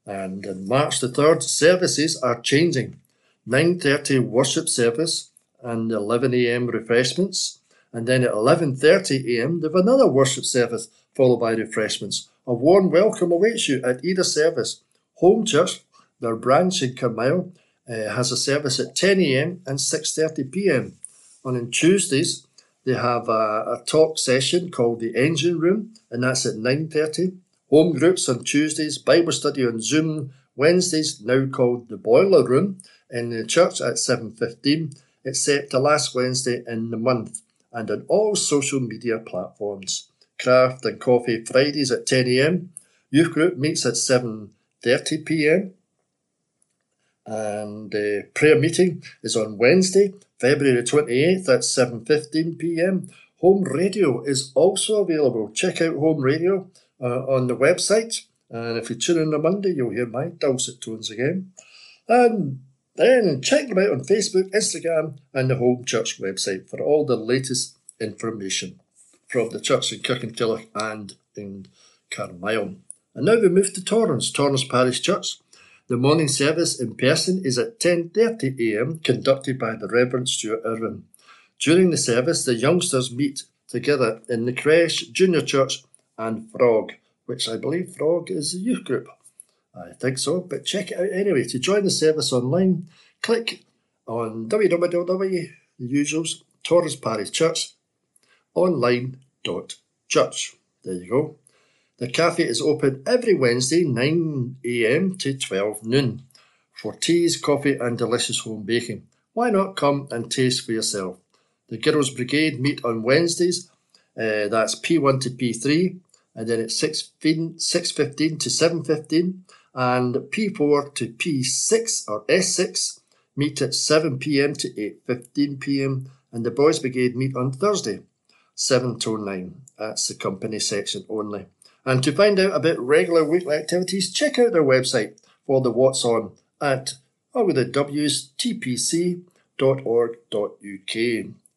And on March the 3rd, services are changing. 9.30 worship service and 11am refreshments. And then at 11.30am, they have another worship service followed by refreshments. A warm welcome awaits you at either service. Home Church, their branch in Carmyle, uh, has a service at 10am and 6.30pm. And on Tuesdays, they have a, a, talk session called the Engine Room, and that's at 9.30. Home groups on Tuesdays, Bible study on Zoom, Wednesdays, now called the Boiler Room, in the church at 7.15. except the last Wednesday in the month, and on all social media platforms craft and coffee Fridays at 10am. Youth group meets at 7.30pm. And the prayer meeting is on Wednesday, February 28th at 7.15pm. Home radio is also available. Check out Home Radio uh, on the website. And if you tune in on Monday, you'll hear my dulcet tones again. And Then check them out on Facebook, Instagram, and the Home Church website for all the latest information from the church in Kirkintilloch and in Carlisle. And now we move to Torrance, Torrance Parish Church. The morning service in person is at 10.30am, conducted by the Reverend Stuart Irwin. During the service, the youngsters meet together in the creche, junior church, and Frog, which I believe Frog is a youth group. I think so, but check it out anyway. To join the service online, click on www, Torrance Parish Church, online.church. There you go. The cafe is open every Wednesday, 9am to 12 noon, for teas, coffee, and delicious home baking. Why not come and taste for yourself? The Girls Brigade meet on Wednesdays, uh, that's P1 to P3, and then it's 6.15 to 7.15, and P4 to P6 or S6 meet at 7pm to 8.15pm, and the Boys Brigade meet on Thursday, 7 to 9. That's the company section only. And to find out about regular weekly activities, check out their website for the What's On at or with the W's tpc.org.uk.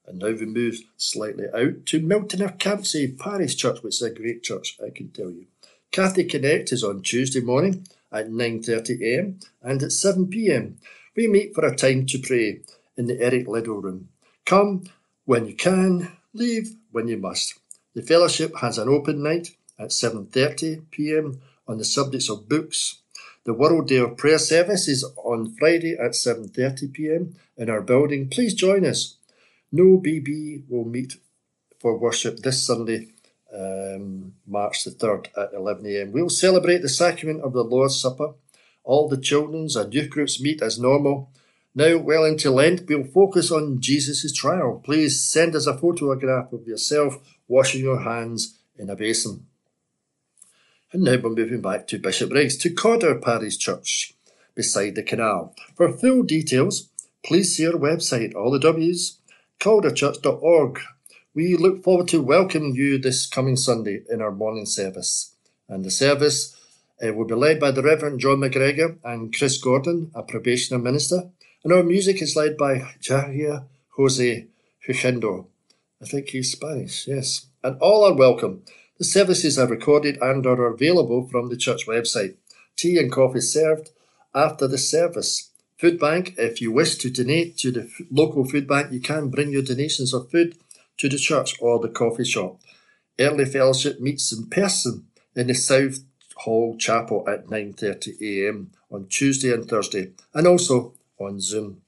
And now we move slightly out to Milton of Campsie Parish Church, which is a great church, I can tell you. Cathy Connect is on Tuesday morning at 9.30am and at 7pm. We meet for a time to pray in the Eric Liddell room. Come when you can, leave when you must. The fellowship has an open night at 7.30pm on the subjects of books. The World Day of Prayer service is on Friday at 7.30pm in our building. Please join us. No BB will meet for worship this Sunday, um, March the 3rd at 11am. We'll celebrate the sacrament of the Lord's Supper. All the children's and youth groups meet as normal. Now, well into Lent, we'll focus on Jesus' trial. Please send us a photograph of yourself washing your hands in a basin. And now we're moving back to Bishopbriggs, to Cadder Parish Church, beside the canal. For full details, please see our website, all the W's, cadderchurch.org. We look forward to welcoming you this coming Sunday in our morning service. And the service uh, will be led by the Reverend John McGregor and Chris Gordon, a probationer minister. And our music is led by Jahia Jose Huchendo. I think he's Spanish, yes. And all are welcome. The services are recorded and are available from the church website. Tea and coffee served after the service. Food bank, if you wish to donate to the local food bank, you can bring your donations of food to the church or the coffee shop. Early fellowship meets in person in the South Hall Chapel at 9.30am on Tuesday and Thursday, and also on Zoom.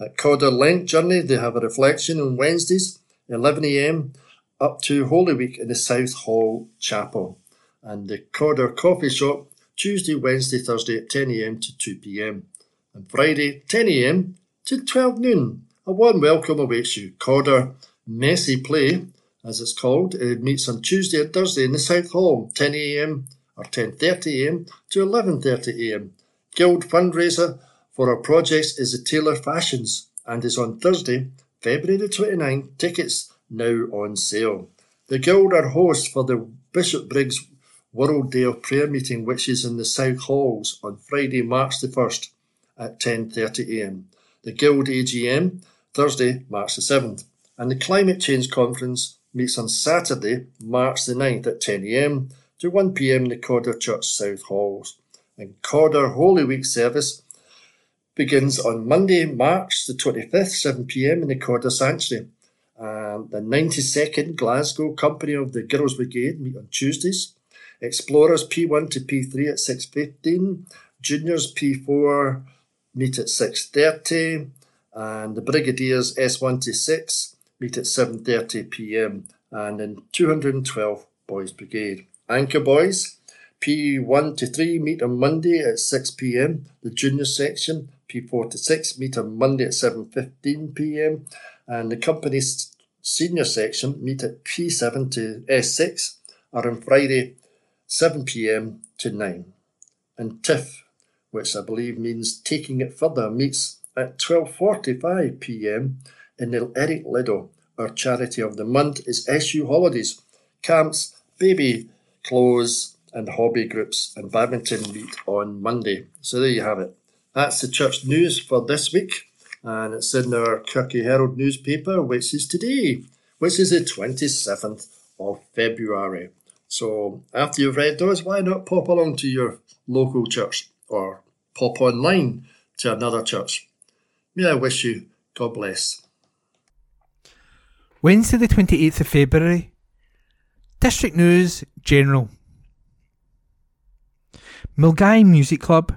At Cadder Lent Journey, they have a reflection on Wednesdays, 11am, up to Holy Week in the South Hall Chapel. And the Cadder Coffee Shop, Tuesday, Wednesday, Thursday at 10am to 2pm. And Friday, 10am to 12 noon. A warm welcome awaits you. Cadder Messy Play, as it's called, it meets on Tuesday and Thursday in the South Hall, 10am or 10.30am to 11.30am. Guild fundraiser for our projects is the Taylor Fashions and is on Thursday, February the 29th. Tickets now on sale. The Guild are hosts for the Bishopbriggs World Day of Prayer meeting, which is in the South Halls on Friday, March the 1st at 10.30am. The Guild AGM, Thursday, March the 7th. And the Climate Change Conference meets on Saturday, March the 9th at 10am to 1pm in the Cadder Church South Halls. And Cadder Holy Week service begins on Monday, March the 25th, 7pm in the Cadder Sanctuary. Um, the 92nd Glasgow Company of the Girls Brigade meet on Tuesdays. Explorers P1 to P3 at 6.15. Juniors P4 meet at 6.30. And the Brigadiers S1 to 6 meet at 7.30pm. And then 212 Boys Brigade. Anchor Boys P1 to 3 meet on Monday at 6pm. The junior section P4 to 6 meet on Monday at 7.15pm and the company's senior section meet at P7 to S6 are on Friday 7pm to 9. And TIFF, which I believe means taking it further, meets at 12.45pm in the Eric Liddell. Our charity of the month is SU Holidays, camps, baby clothes and hobby groups and badminton meet on Monday. So there you have it. That's the church news for this week, and it's in our Kirky Herald newspaper, which is today, which is the 27th of February. So after you've read those, why not pop along to your local church or pop online to another church? May I wish you God bless.
Wednesday, the 28th of February. District News General. Milngavie Music Club.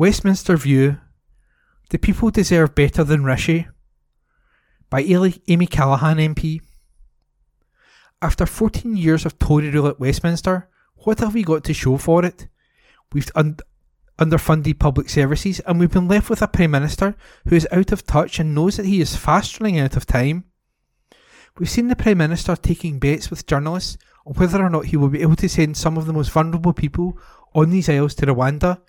Westminster View The People Deserve Better Than Rishi by Amy Callaghan MP. After 14 years of Tory rule at Westminster, what have we got to show for it? We've un- underfunded public services and we've been left with a Prime Minister who is out of touch and knows that he is fast running out of time. We've seen the Prime Minister taking bets with journalists on whether or not he will be able to send some of the most vulnerable people on these isles to Rwanda,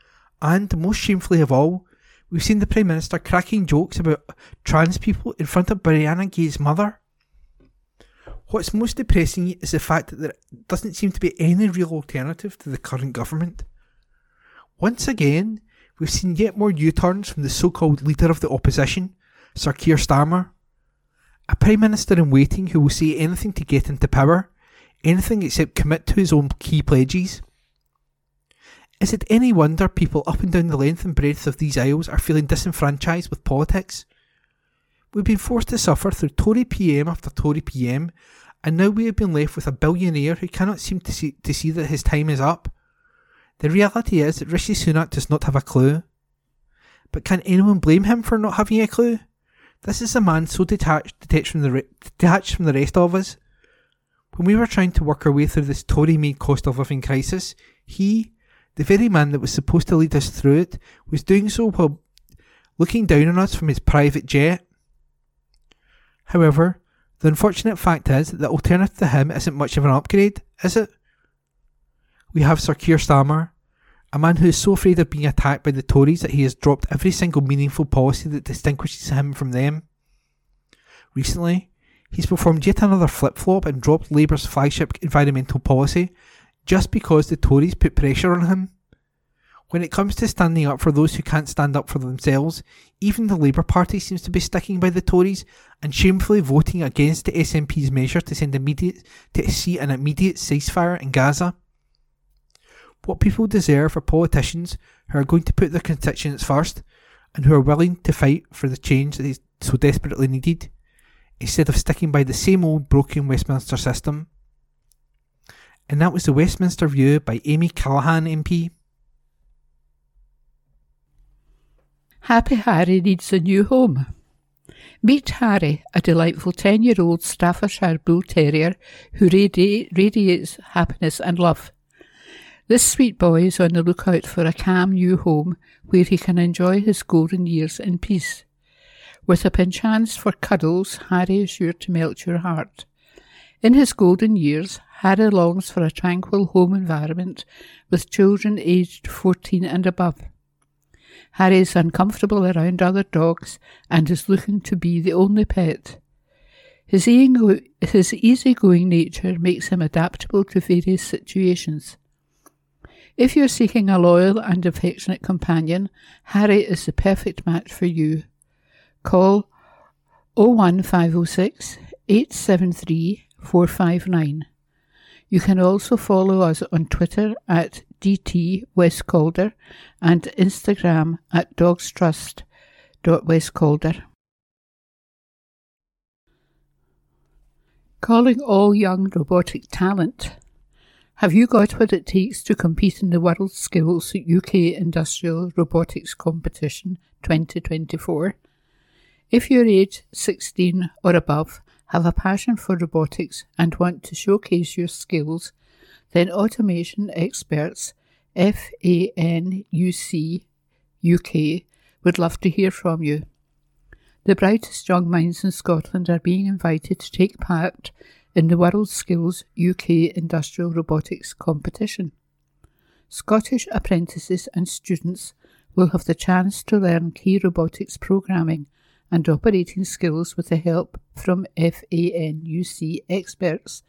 and, most shamefully of all, we've seen the Prime Minister cracking jokes about trans people in front of Brianna Ghey's mother. What's most depressing is the fact that there doesn't seem to be any real alternative to the current government. Once again, we've seen yet more U turns from the so called leader of the opposition, Sir Keir Starmer. A Prime Minister in waiting who will say anything to get into power, anything except commit to his own key pledges. Is it any wonder people up and down the length and breadth of these isles are feeling disenfranchised with politics? We've been forced to suffer through Tory PM after Tory PM and now we have been left with a billionaire who cannot seem to see, to see that his time is up. The reality is that Rishi Sunak does not have a clue. But can anyone blame him for not having a clue? This is a man so detached, detached, from, the detached from the rest of us. When we were trying to work our way through this Tory made cost of living crisis, he, the very man that was supposed to lead us through it, was doing so while looking down on us from his private jet. However, the unfortunate fact is that the alternative to him isn't much of an upgrade, is it? We have Sir Keir Starmer, a man who is so afraid of being attacked by the Tories that he has dropped every single meaningful policy that distinguishes him from them. Recently, he's performed yet another flip flop and dropped Labour's flagship environmental policy just because the Tories put pressure on him. When it comes to standing up for those who can't stand up for themselves, even the Labour Party seems to be sticking by the Tories and shamefully voting against the SNP's measure to send immediate to see an immediate ceasefire in Gaza. What people deserve are politicians who are going to put their constituents first and who are willing to fight for the change that is so desperately needed, instead of sticking by the same old broken Westminster system. And that was the Westminster View by Amy Callaghan MP.
Happy Harry needs a new home. Meet Harry, a delightful 10 year old Staffordshire Bull Terrier who radi- radiates happiness and love. This sweet boy is on the lookout for a calm new home where he can enjoy his golden years in peace. With a penchant for cuddles, Harry is sure to melt your heart. In his golden years, Harry longs for a tranquil home environment with children aged 14 and above. Harry is uncomfortable around other dogs and is looking to be the only pet. His, easygoing nature makes him adaptable to various situations. If you're seeking a loyal and affectionate companion, Harry is the perfect match for you. Call 01506 873 459. You can also follow us on Twitter at DT West Calder and Instagram at dogstrust.westcalder. Calling all young robotic talent. Have you got what it takes to compete in the World Skills UK Industrial Robotics Competition 2024? If you're age 16 or above, have a passion for robotics and want to showcase your skills, then automation experts FANUC UK would love to hear from you. The brightest young minds in Scotland are being invited to take part in the World Skills UK Industrial Robotics competition. Scottish apprentices and students will have the chance to learn key robotics programming and operating skills with the help from FANUC experts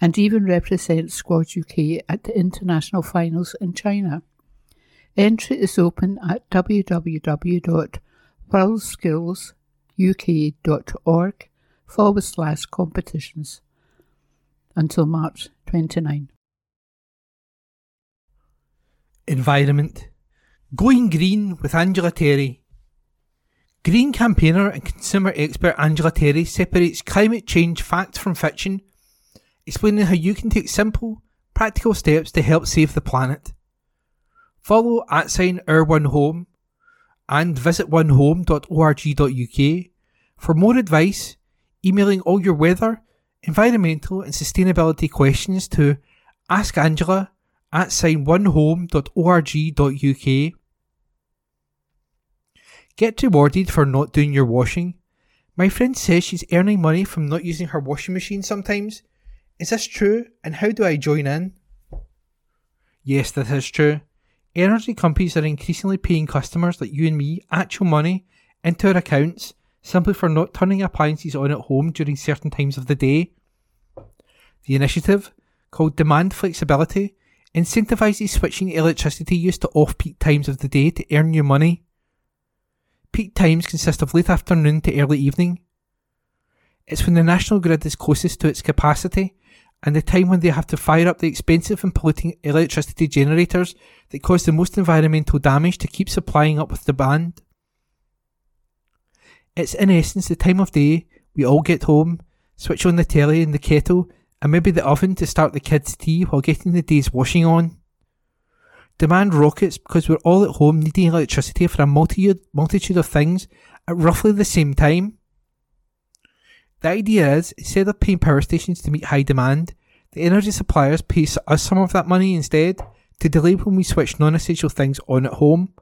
and even represent Squad UK at the international finals in China. Entry is open at www.worldskillsuk.org forward slash competitions until March 29.
Environment. Going Green with Angela Terry. Green campaigner and consumer expert Angela Terry separates climate change fact from fiction, explaining how you can take simple, practical steps to help save the planet. Follow at sign Our One Home and visit onehome.org.uk for more advice, emailing all your weather, environmental and sustainability questions to Ask Angela at sign onehome.org.uk. Get rewarded for not doing your washing. My friend says she's earning money from not using her washing machine sometimes. Is this true? And how do I join in? Yes, this is true. Energy companies are increasingly paying customers like you and me actual money into our accounts simply for not turning appliances on at home during certain times of the day. The initiative, called Demand Flexibility, incentivises switching electricity use to off peak times of the day to earn you money. Peak times consist of late afternoon to early evening. It's when the national grid is closest to its capacity and the time when they have to fire up the expensive and polluting electricity generators that cause the most environmental damage to keep supplying up with the demand. It's in essence the time of day we all get home, switch on the telly and the kettle, and maybe the oven to start the kids' tea while getting the day's washing on. Demand rockets because we're all at home needing electricity for a multi- multitude of things at roughly the same time. The idea is, instead of paying power stations to meet high demand, the energy suppliers pay us some of that money instead to delay when we switch non essential things on at home.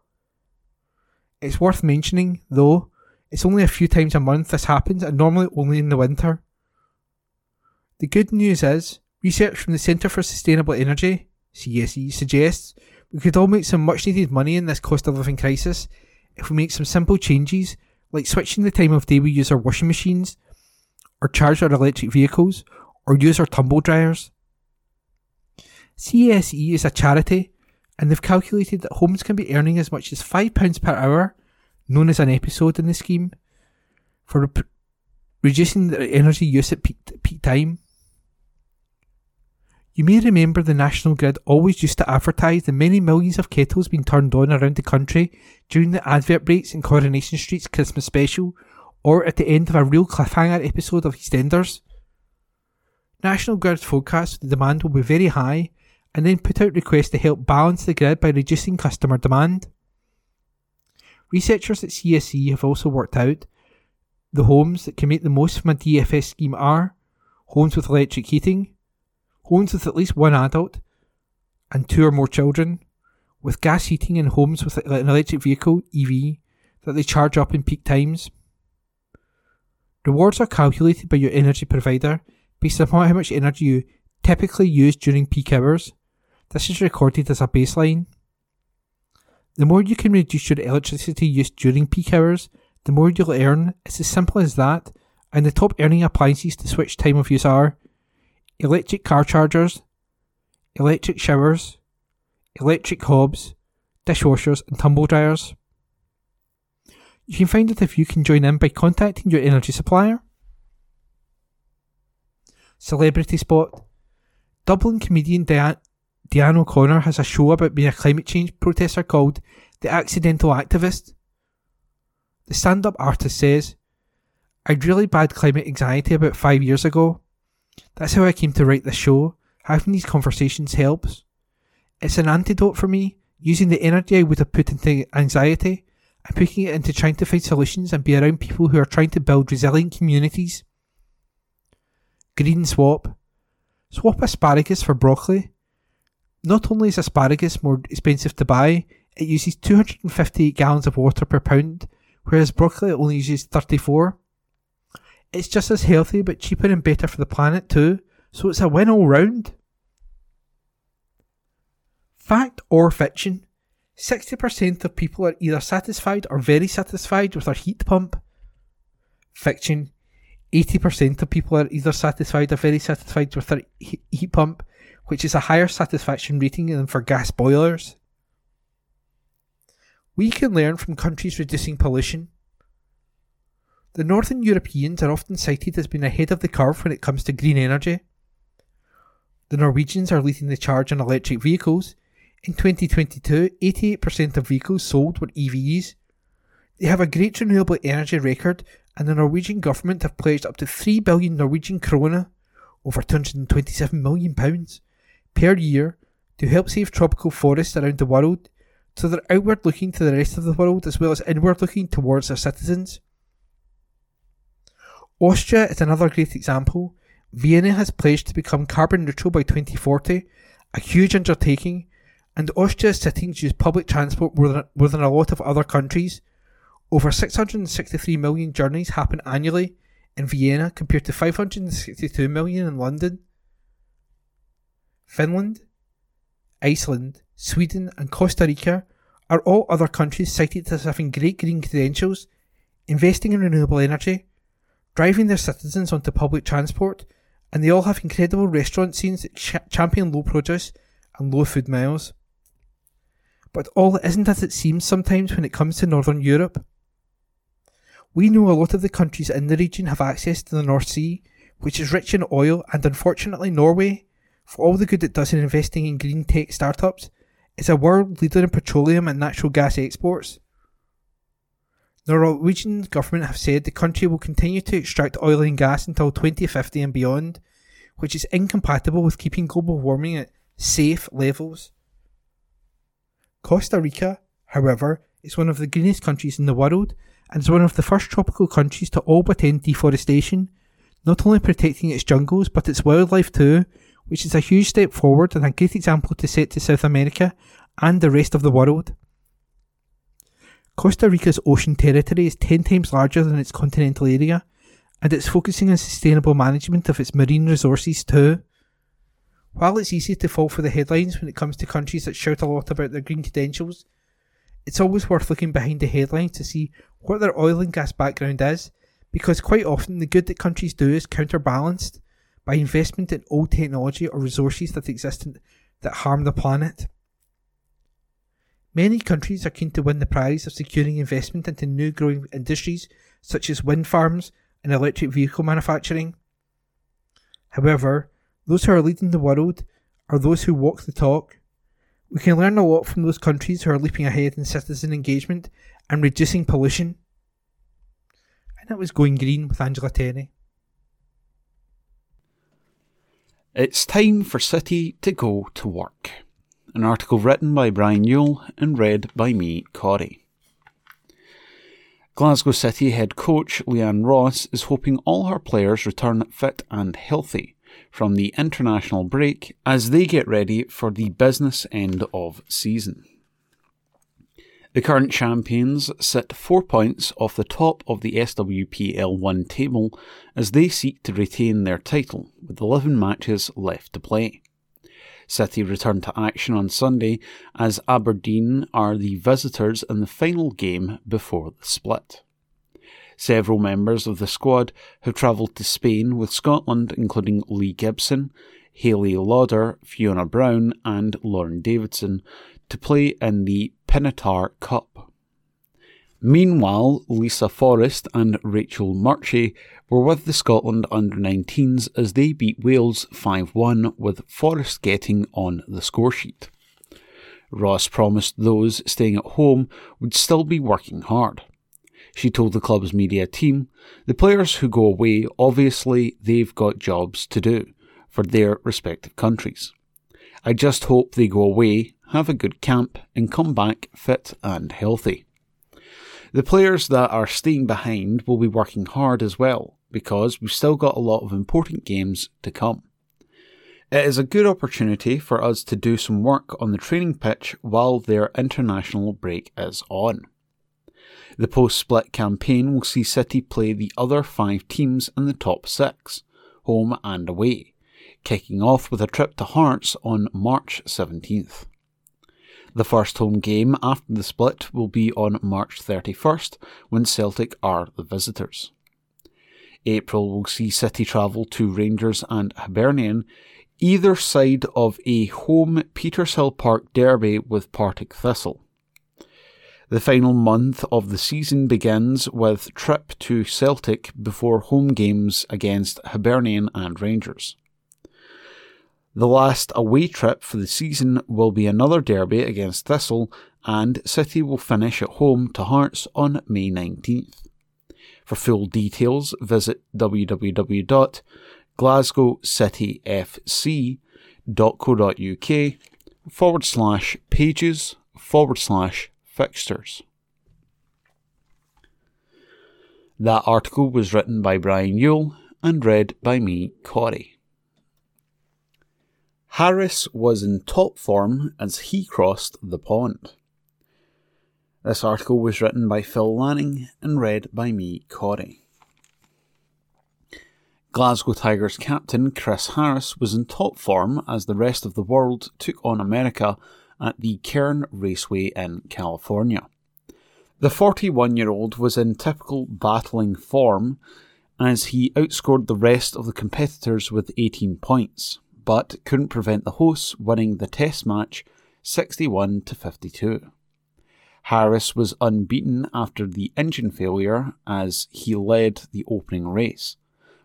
It's worth mentioning, though, it's only a few times a month this happens and normally only in the winter. The good news is, research from the Centre for Sustainable Energy, CSE, suggests we could all make some much needed money in this cost of living crisis if we make some simple changes, like switching the time of day we use our washing machines, or charge our electric vehicles, or use our tumble dryers. CSE is a charity, and they've calculated that homes can be earning as much as £5 per hour, known as an episode in the scheme, for re- reducing their energy use at peak, peak time. You may remember the National Grid always used to advertise the many millions of kettles being turned on around the country during the advert breaks in Coronation Street's Christmas special, or at the end of a real cliffhanger episode of EastEnders. National Grid's forecast the demand will be very high, and then put out requests to help balance the grid by reducing customer demand. Researchers at CSE have also worked out the homes that can make the most from a DFS scheme are homes with electric heating, homes with at least one adult and two or more children, with gas heating in homes with an electric vehicle EV that they charge up in peak times. Rewards are calculated by your energy provider based on how much energy you typically use during peak hours. This is recorded as a baseline. The more you can reduce your electricity use during peak hours, the more you'll earn. It's as simple as that, and the top earning appliances to switch time of use are electric car chargers, electric showers, electric hobs, dishwashers, and tumble dryers. You can find out if you can join in by contacting your energy supplier. Celebrity Spot Dublin comedian Diane, O'Connor has a show about being a climate change protester called The Accidental Activist. The stand up artist says, I had really bad climate anxiety about five years ago. That's how I came to write this show. Having these conversations helps. It's an antidote for me, using the energy I would have put into anxiety and putting it into trying to find solutions and be around people who are trying to build resilient communities. Green Swap. Swap asparagus for broccoli. Not only is asparagus more expensive to buy, it uses 258 gallons of water per pound, whereas broccoli only uses 34. It's just as healthy but cheaper and better for the planet too, so it's a win all round. Fact or fiction? 60% of people are either satisfied or very satisfied with their heat pump. Fiction. 80% of people are either satisfied or very satisfied with their heat pump, which is a higher satisfaction rating than for gas boilers. We can learn from countries reducing pollution. The Northern Europeans are often cited as being ahead of the curve when it comes to green energy. The Norwegians are leading the charge on electric vehicles. In 2022, 88% of vehicles sold were EVs. They have a great renewable energy record, and the Norwegian government have pledged up to 3 billion Norwegian krone, over 227 million pounds, per year to help save tropical forests around the world so they're outward looking to the rest of the world as well as inward looking towards their citizens. Austria is another great example. Vienna has pledged to become carbon neutral by 2040, a huge undertaking, and Austria's citizens use public transport more than, more than a lot of other countries. Over 663 million journeys happen annually in Vienna compared to 562 million in London. Finland, Iceland, Sweden, and Costa Rica are all other countries cited as having great green credentials, investing in renewable energy, driving their citizens onto public transport, and they all have incredible restaurant scenes that ch- champion low produce and low food miles. But all isn't as it seems sometimes when it comes to Northern Europe. We know a lot of the countries in the region have access to the North Sea, which is rich in oil, and unfortunately, Norway, for all the good it does in investing in green tech startups, is a world leader in petroleum and natural gas exports. The Norwegian government have said the country will continue to extract oil and gas until 2050 and beyond, which is incompatible with keeping global warming at safe levels. Costa Rica, however, is one of the greenest countries in the world and is one of the first tropical countries to all but end deforestation, not only protecting its jungles but its wildlife too, which is a huge step forward and a great example to set to South America and the rest of the world. Costa Rica's ocean territory is 10 times larger than its continental area, and it's focusing on sustainable management of its marine resources too. While it's easy to fall for the headlines when it comes to countries that shout a lot about their green credentials, it's always worth looking behind the headlines to see what their oil and gas background is, because quite often the good that countries do is counterbalanced by investment in old technology or resources that exist that harm the planet. Many countries are keen to win the prize of securing investment into new growing industries such as wind farms and electric vehicle manufacturing. However, those who are leading the world are those who walk the talk. We can learn a lot from those countries who are leaping ahead in citizen engagement and reducing pollution. And that was Going Green with Angela Terry.
It's time for City to go to work. An article written by Brian Newell and read by me, Corey. Glasgow City head coach Leanne Ross is hoping all her players return fit and healthy from the international break as they get ready for the business end of season. The current champions sit four points off the top of the SWPL 1 table as they seek to retain their title, with 11 matches left to play. City return to action on Sunday as Aberdeen are the visitors in the final game before the split. Several members of the squad have travelled to Spain with Scotland, including Lee Gibson, Hayley Lauder, Fiona Brown, and Lauren Davidson, to play in the Pinatar Cup. Meanwhile, Lisa Forrest and Rachel Murchie were with the Scotland under 19s as they beat Wales 5 1, with Forrest getting on the scoresheet. Ross promised those staying at home would still be working hard. She told the club's media team, The players who go away, obviously, they've got jobs to do for their respective countries. I just hope they go away, have a good camp, and come back fit and healthy. The players that are staying behind will be working hard as well, because we've still got a lot of important games to come. It is a good opportunity for us to do some work on the training pitch while their international break is on. The post split campaign will see City play the other five teams in the top six, home and away, kicking off with a trip to Hearts on March 17th. The first home game after the split will be on March 31st when Celtic are the visitors. April will see City travel to Rangers and Hibernian, either side of a home Petershill Park derby with Partick Thistle. The final month of the season begins with trip to Celtic before home games against Hibernian and Rangers. The last away trip for the season will be another derby against Thistle, and City will finish at home to Hearts on May 19th. For full details, visit www.glasgowcityfc.co.uk forward slash pages forward slash fixtures. That article was written by Brian Yule and read by me, Corey. Harris was in top form as he crossed the pond. This article was written by Phil Lanning and read by me, Corey. Glasgow Tigers captain Chris Harris was in top form as the rest of the world took on America at the Kern Raceway in California. The 41 year old was in typical battling form as he outscored the rest of the competitors with 18 points, but couldn't prevent the hosts winning the test match 61 to 52. Harris was unbeaten after the engine failure as he led the opening race,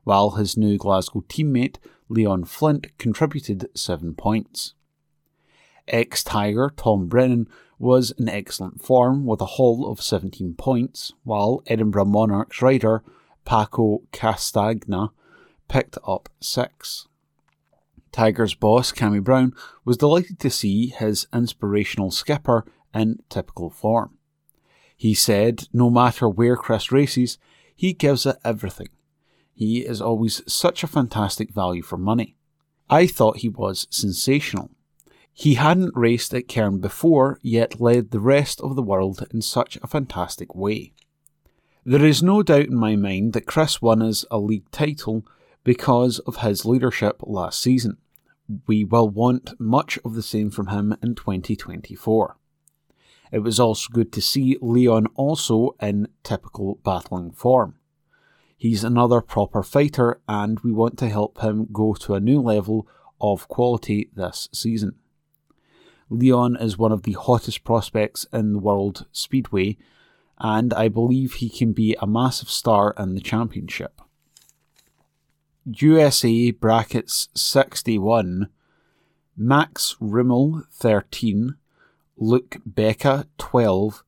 while his new Glasgow teammate Leon Flint contributed 7 points. Ex Tiger Tom Brennan was in excellent form with a haul of 17 points, while Edinburgh Monarchs rider Paco Castagna picked up 6. Tigers boss Cammy Brown was delighted to see his inspirational skipper in typical form. He said, no matter where Chris races, he gives it everything. He is always such a fantastic value for money. I thought he was sensational. He hadn't raced at Kern before, yet led the rest of the world in such a fantastic way. There is no doubt in my mind that Chris won us a league title because of his leadership last season. We will want much of the same from him in 2024. It was also good to see Leon also in typical battling form. He's another proper fighter, and we want to help him go to a new level of quality this season. Leon is one of the hottest prospects in the world speedway, and I believe he can be a massive star in the championship. USA brackets 61, Max Rimmel 13, Luke Becker 12,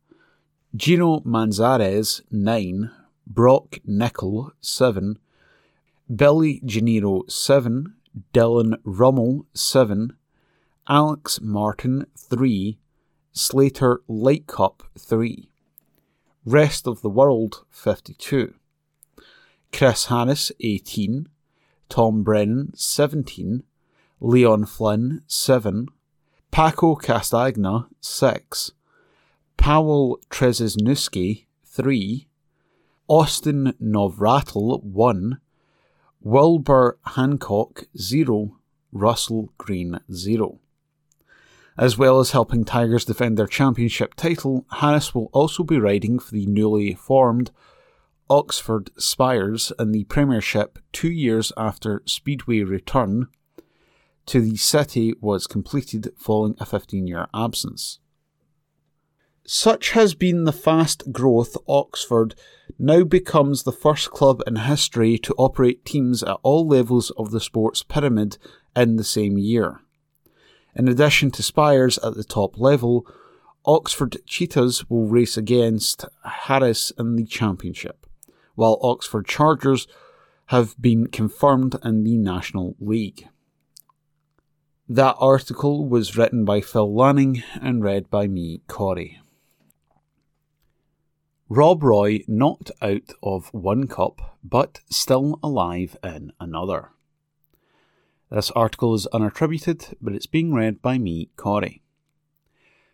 Gino Manzares 9, Broc Nicol 7, Billy Janniro 7, Dylan Rummel 7, Alex Martin 3, Slater Lightcap 3, Rest of the World 52, Chris Harris 18, Tom Brennan 17, Leon Flint 7, Paco Castagna 6, Powell Trezesnuski 3, Austin Novratil 1, Wilbur Hancock 0, Russell Green 0. As well as helping Tigers defend their championship title, Harris will also be riding for the newly formed Oxford Spires in the Premiership two years after Speedway return to the city was completed following a 15 year absence. Such has been the fast growth, Oxford now becomes the first club in history to operate teams at all levels of the sports pyramid in the same year. In addition to Spires at the top level, Oxford Cheetahs will race against Harris in the Championship, while Oxford Chargers have been confirmed in the National League. That article was written by Phil Lanning and read by me, Corey. Rob Roy knocked out of one cup, but still alive in another. This article is unattributed, but it's being read by me, Corey.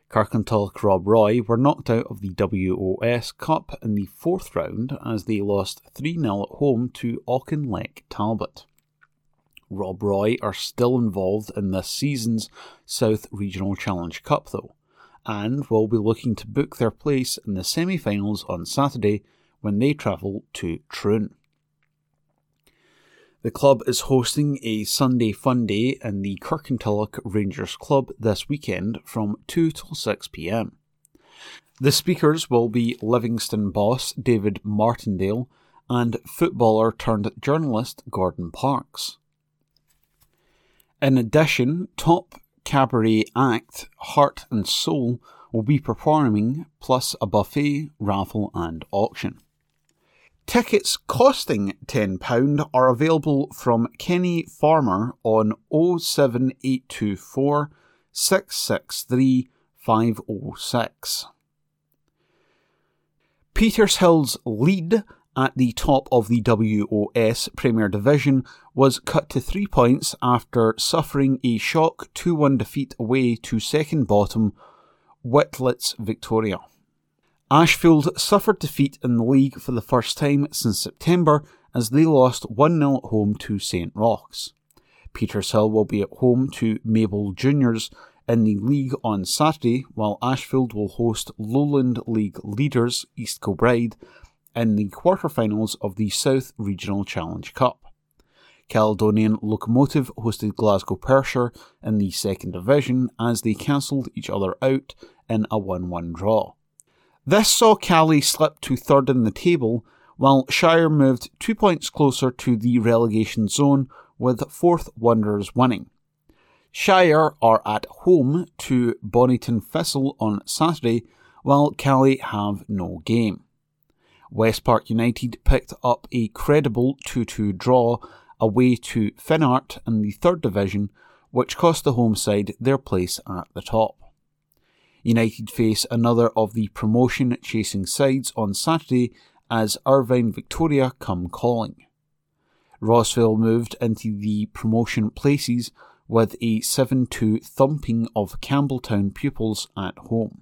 Kirkintilloch Rob Roy were knocked out of the WOS Cup in the fourth round as they lost 3 0 at home to Auchinleck Talbot. Rob Roy are still involved in this season's South Regional Challenge Cup, though, and will be looking to book their place in the semi finals on Saturday when they travel to Troon. The club is hosting a Sunday fun day in the Kirkintilloch Rangers Club this weekend from 2 till 6 pm. The speakers will be Livingston boss David Martindale and footballer turned journalist Gordon Parks. In addition, top cabaret act Heart and Soul will be performing, plus a buffet, raffle, and auction. Tickets costing £10 are available from Kenny Farmer on 07824 663 506. Petershill's lead at the top of the WOS Premier Division was cut to three points after suffering a shock 2 1 defeat away to second bottom Whitlets Victoria. Ashfield suffered defeat in the league for the first time since September as they lost 1 0 at home to St Rochs. Petershill will be at home to Maybole Juniors in the league on Saturday, while Ashfield will host Lowland League leaders East Kilbride in the quarter-finals of the South Regional Challenge Cup. Caledonian Locomotive hosted Glasgow Perthshire in the second division as they cancelled each other out in a 1 1 draw. This saw Cali slip to third in the table, while Shire moved two points closer to the relegation zone with Forth Wanderers winning. Shire are at home to Bonnyton Thistle on Saturday, while Cali have no game. West Park United picked up a credible 2 2 draw away to Finnart in the third division, which cost the home side their place at the top. United face another of the promotion chasing sides on Saturday as Irvine Victoria come calling. Rossvale moved into the promotion places with a 7 2 thumping of Campbeltown pupils at home.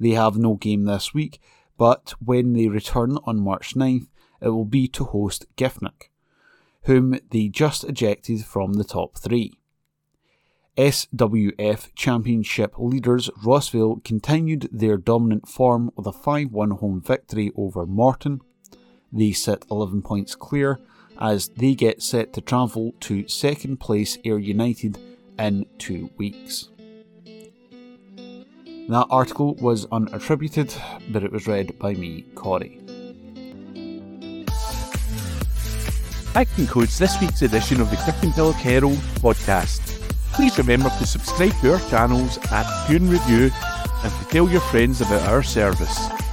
They have no game this week, but when they return on March 9th, it will be to host Giffnock, whom they just ejected from the top three. SWF Championship leaders Rossvale continued their dominant form with a 5 1 home victory over Morton. They sit 11 points clear as they get set to travel to second place Ayr United in two weeks. That article was unattributed, but it was read by me, Corey.
That concludes this week's edition of the Kirkintilloch Herald podcast. Please remember to subscribe to our channels at Tune Review and to tell your friends about our service.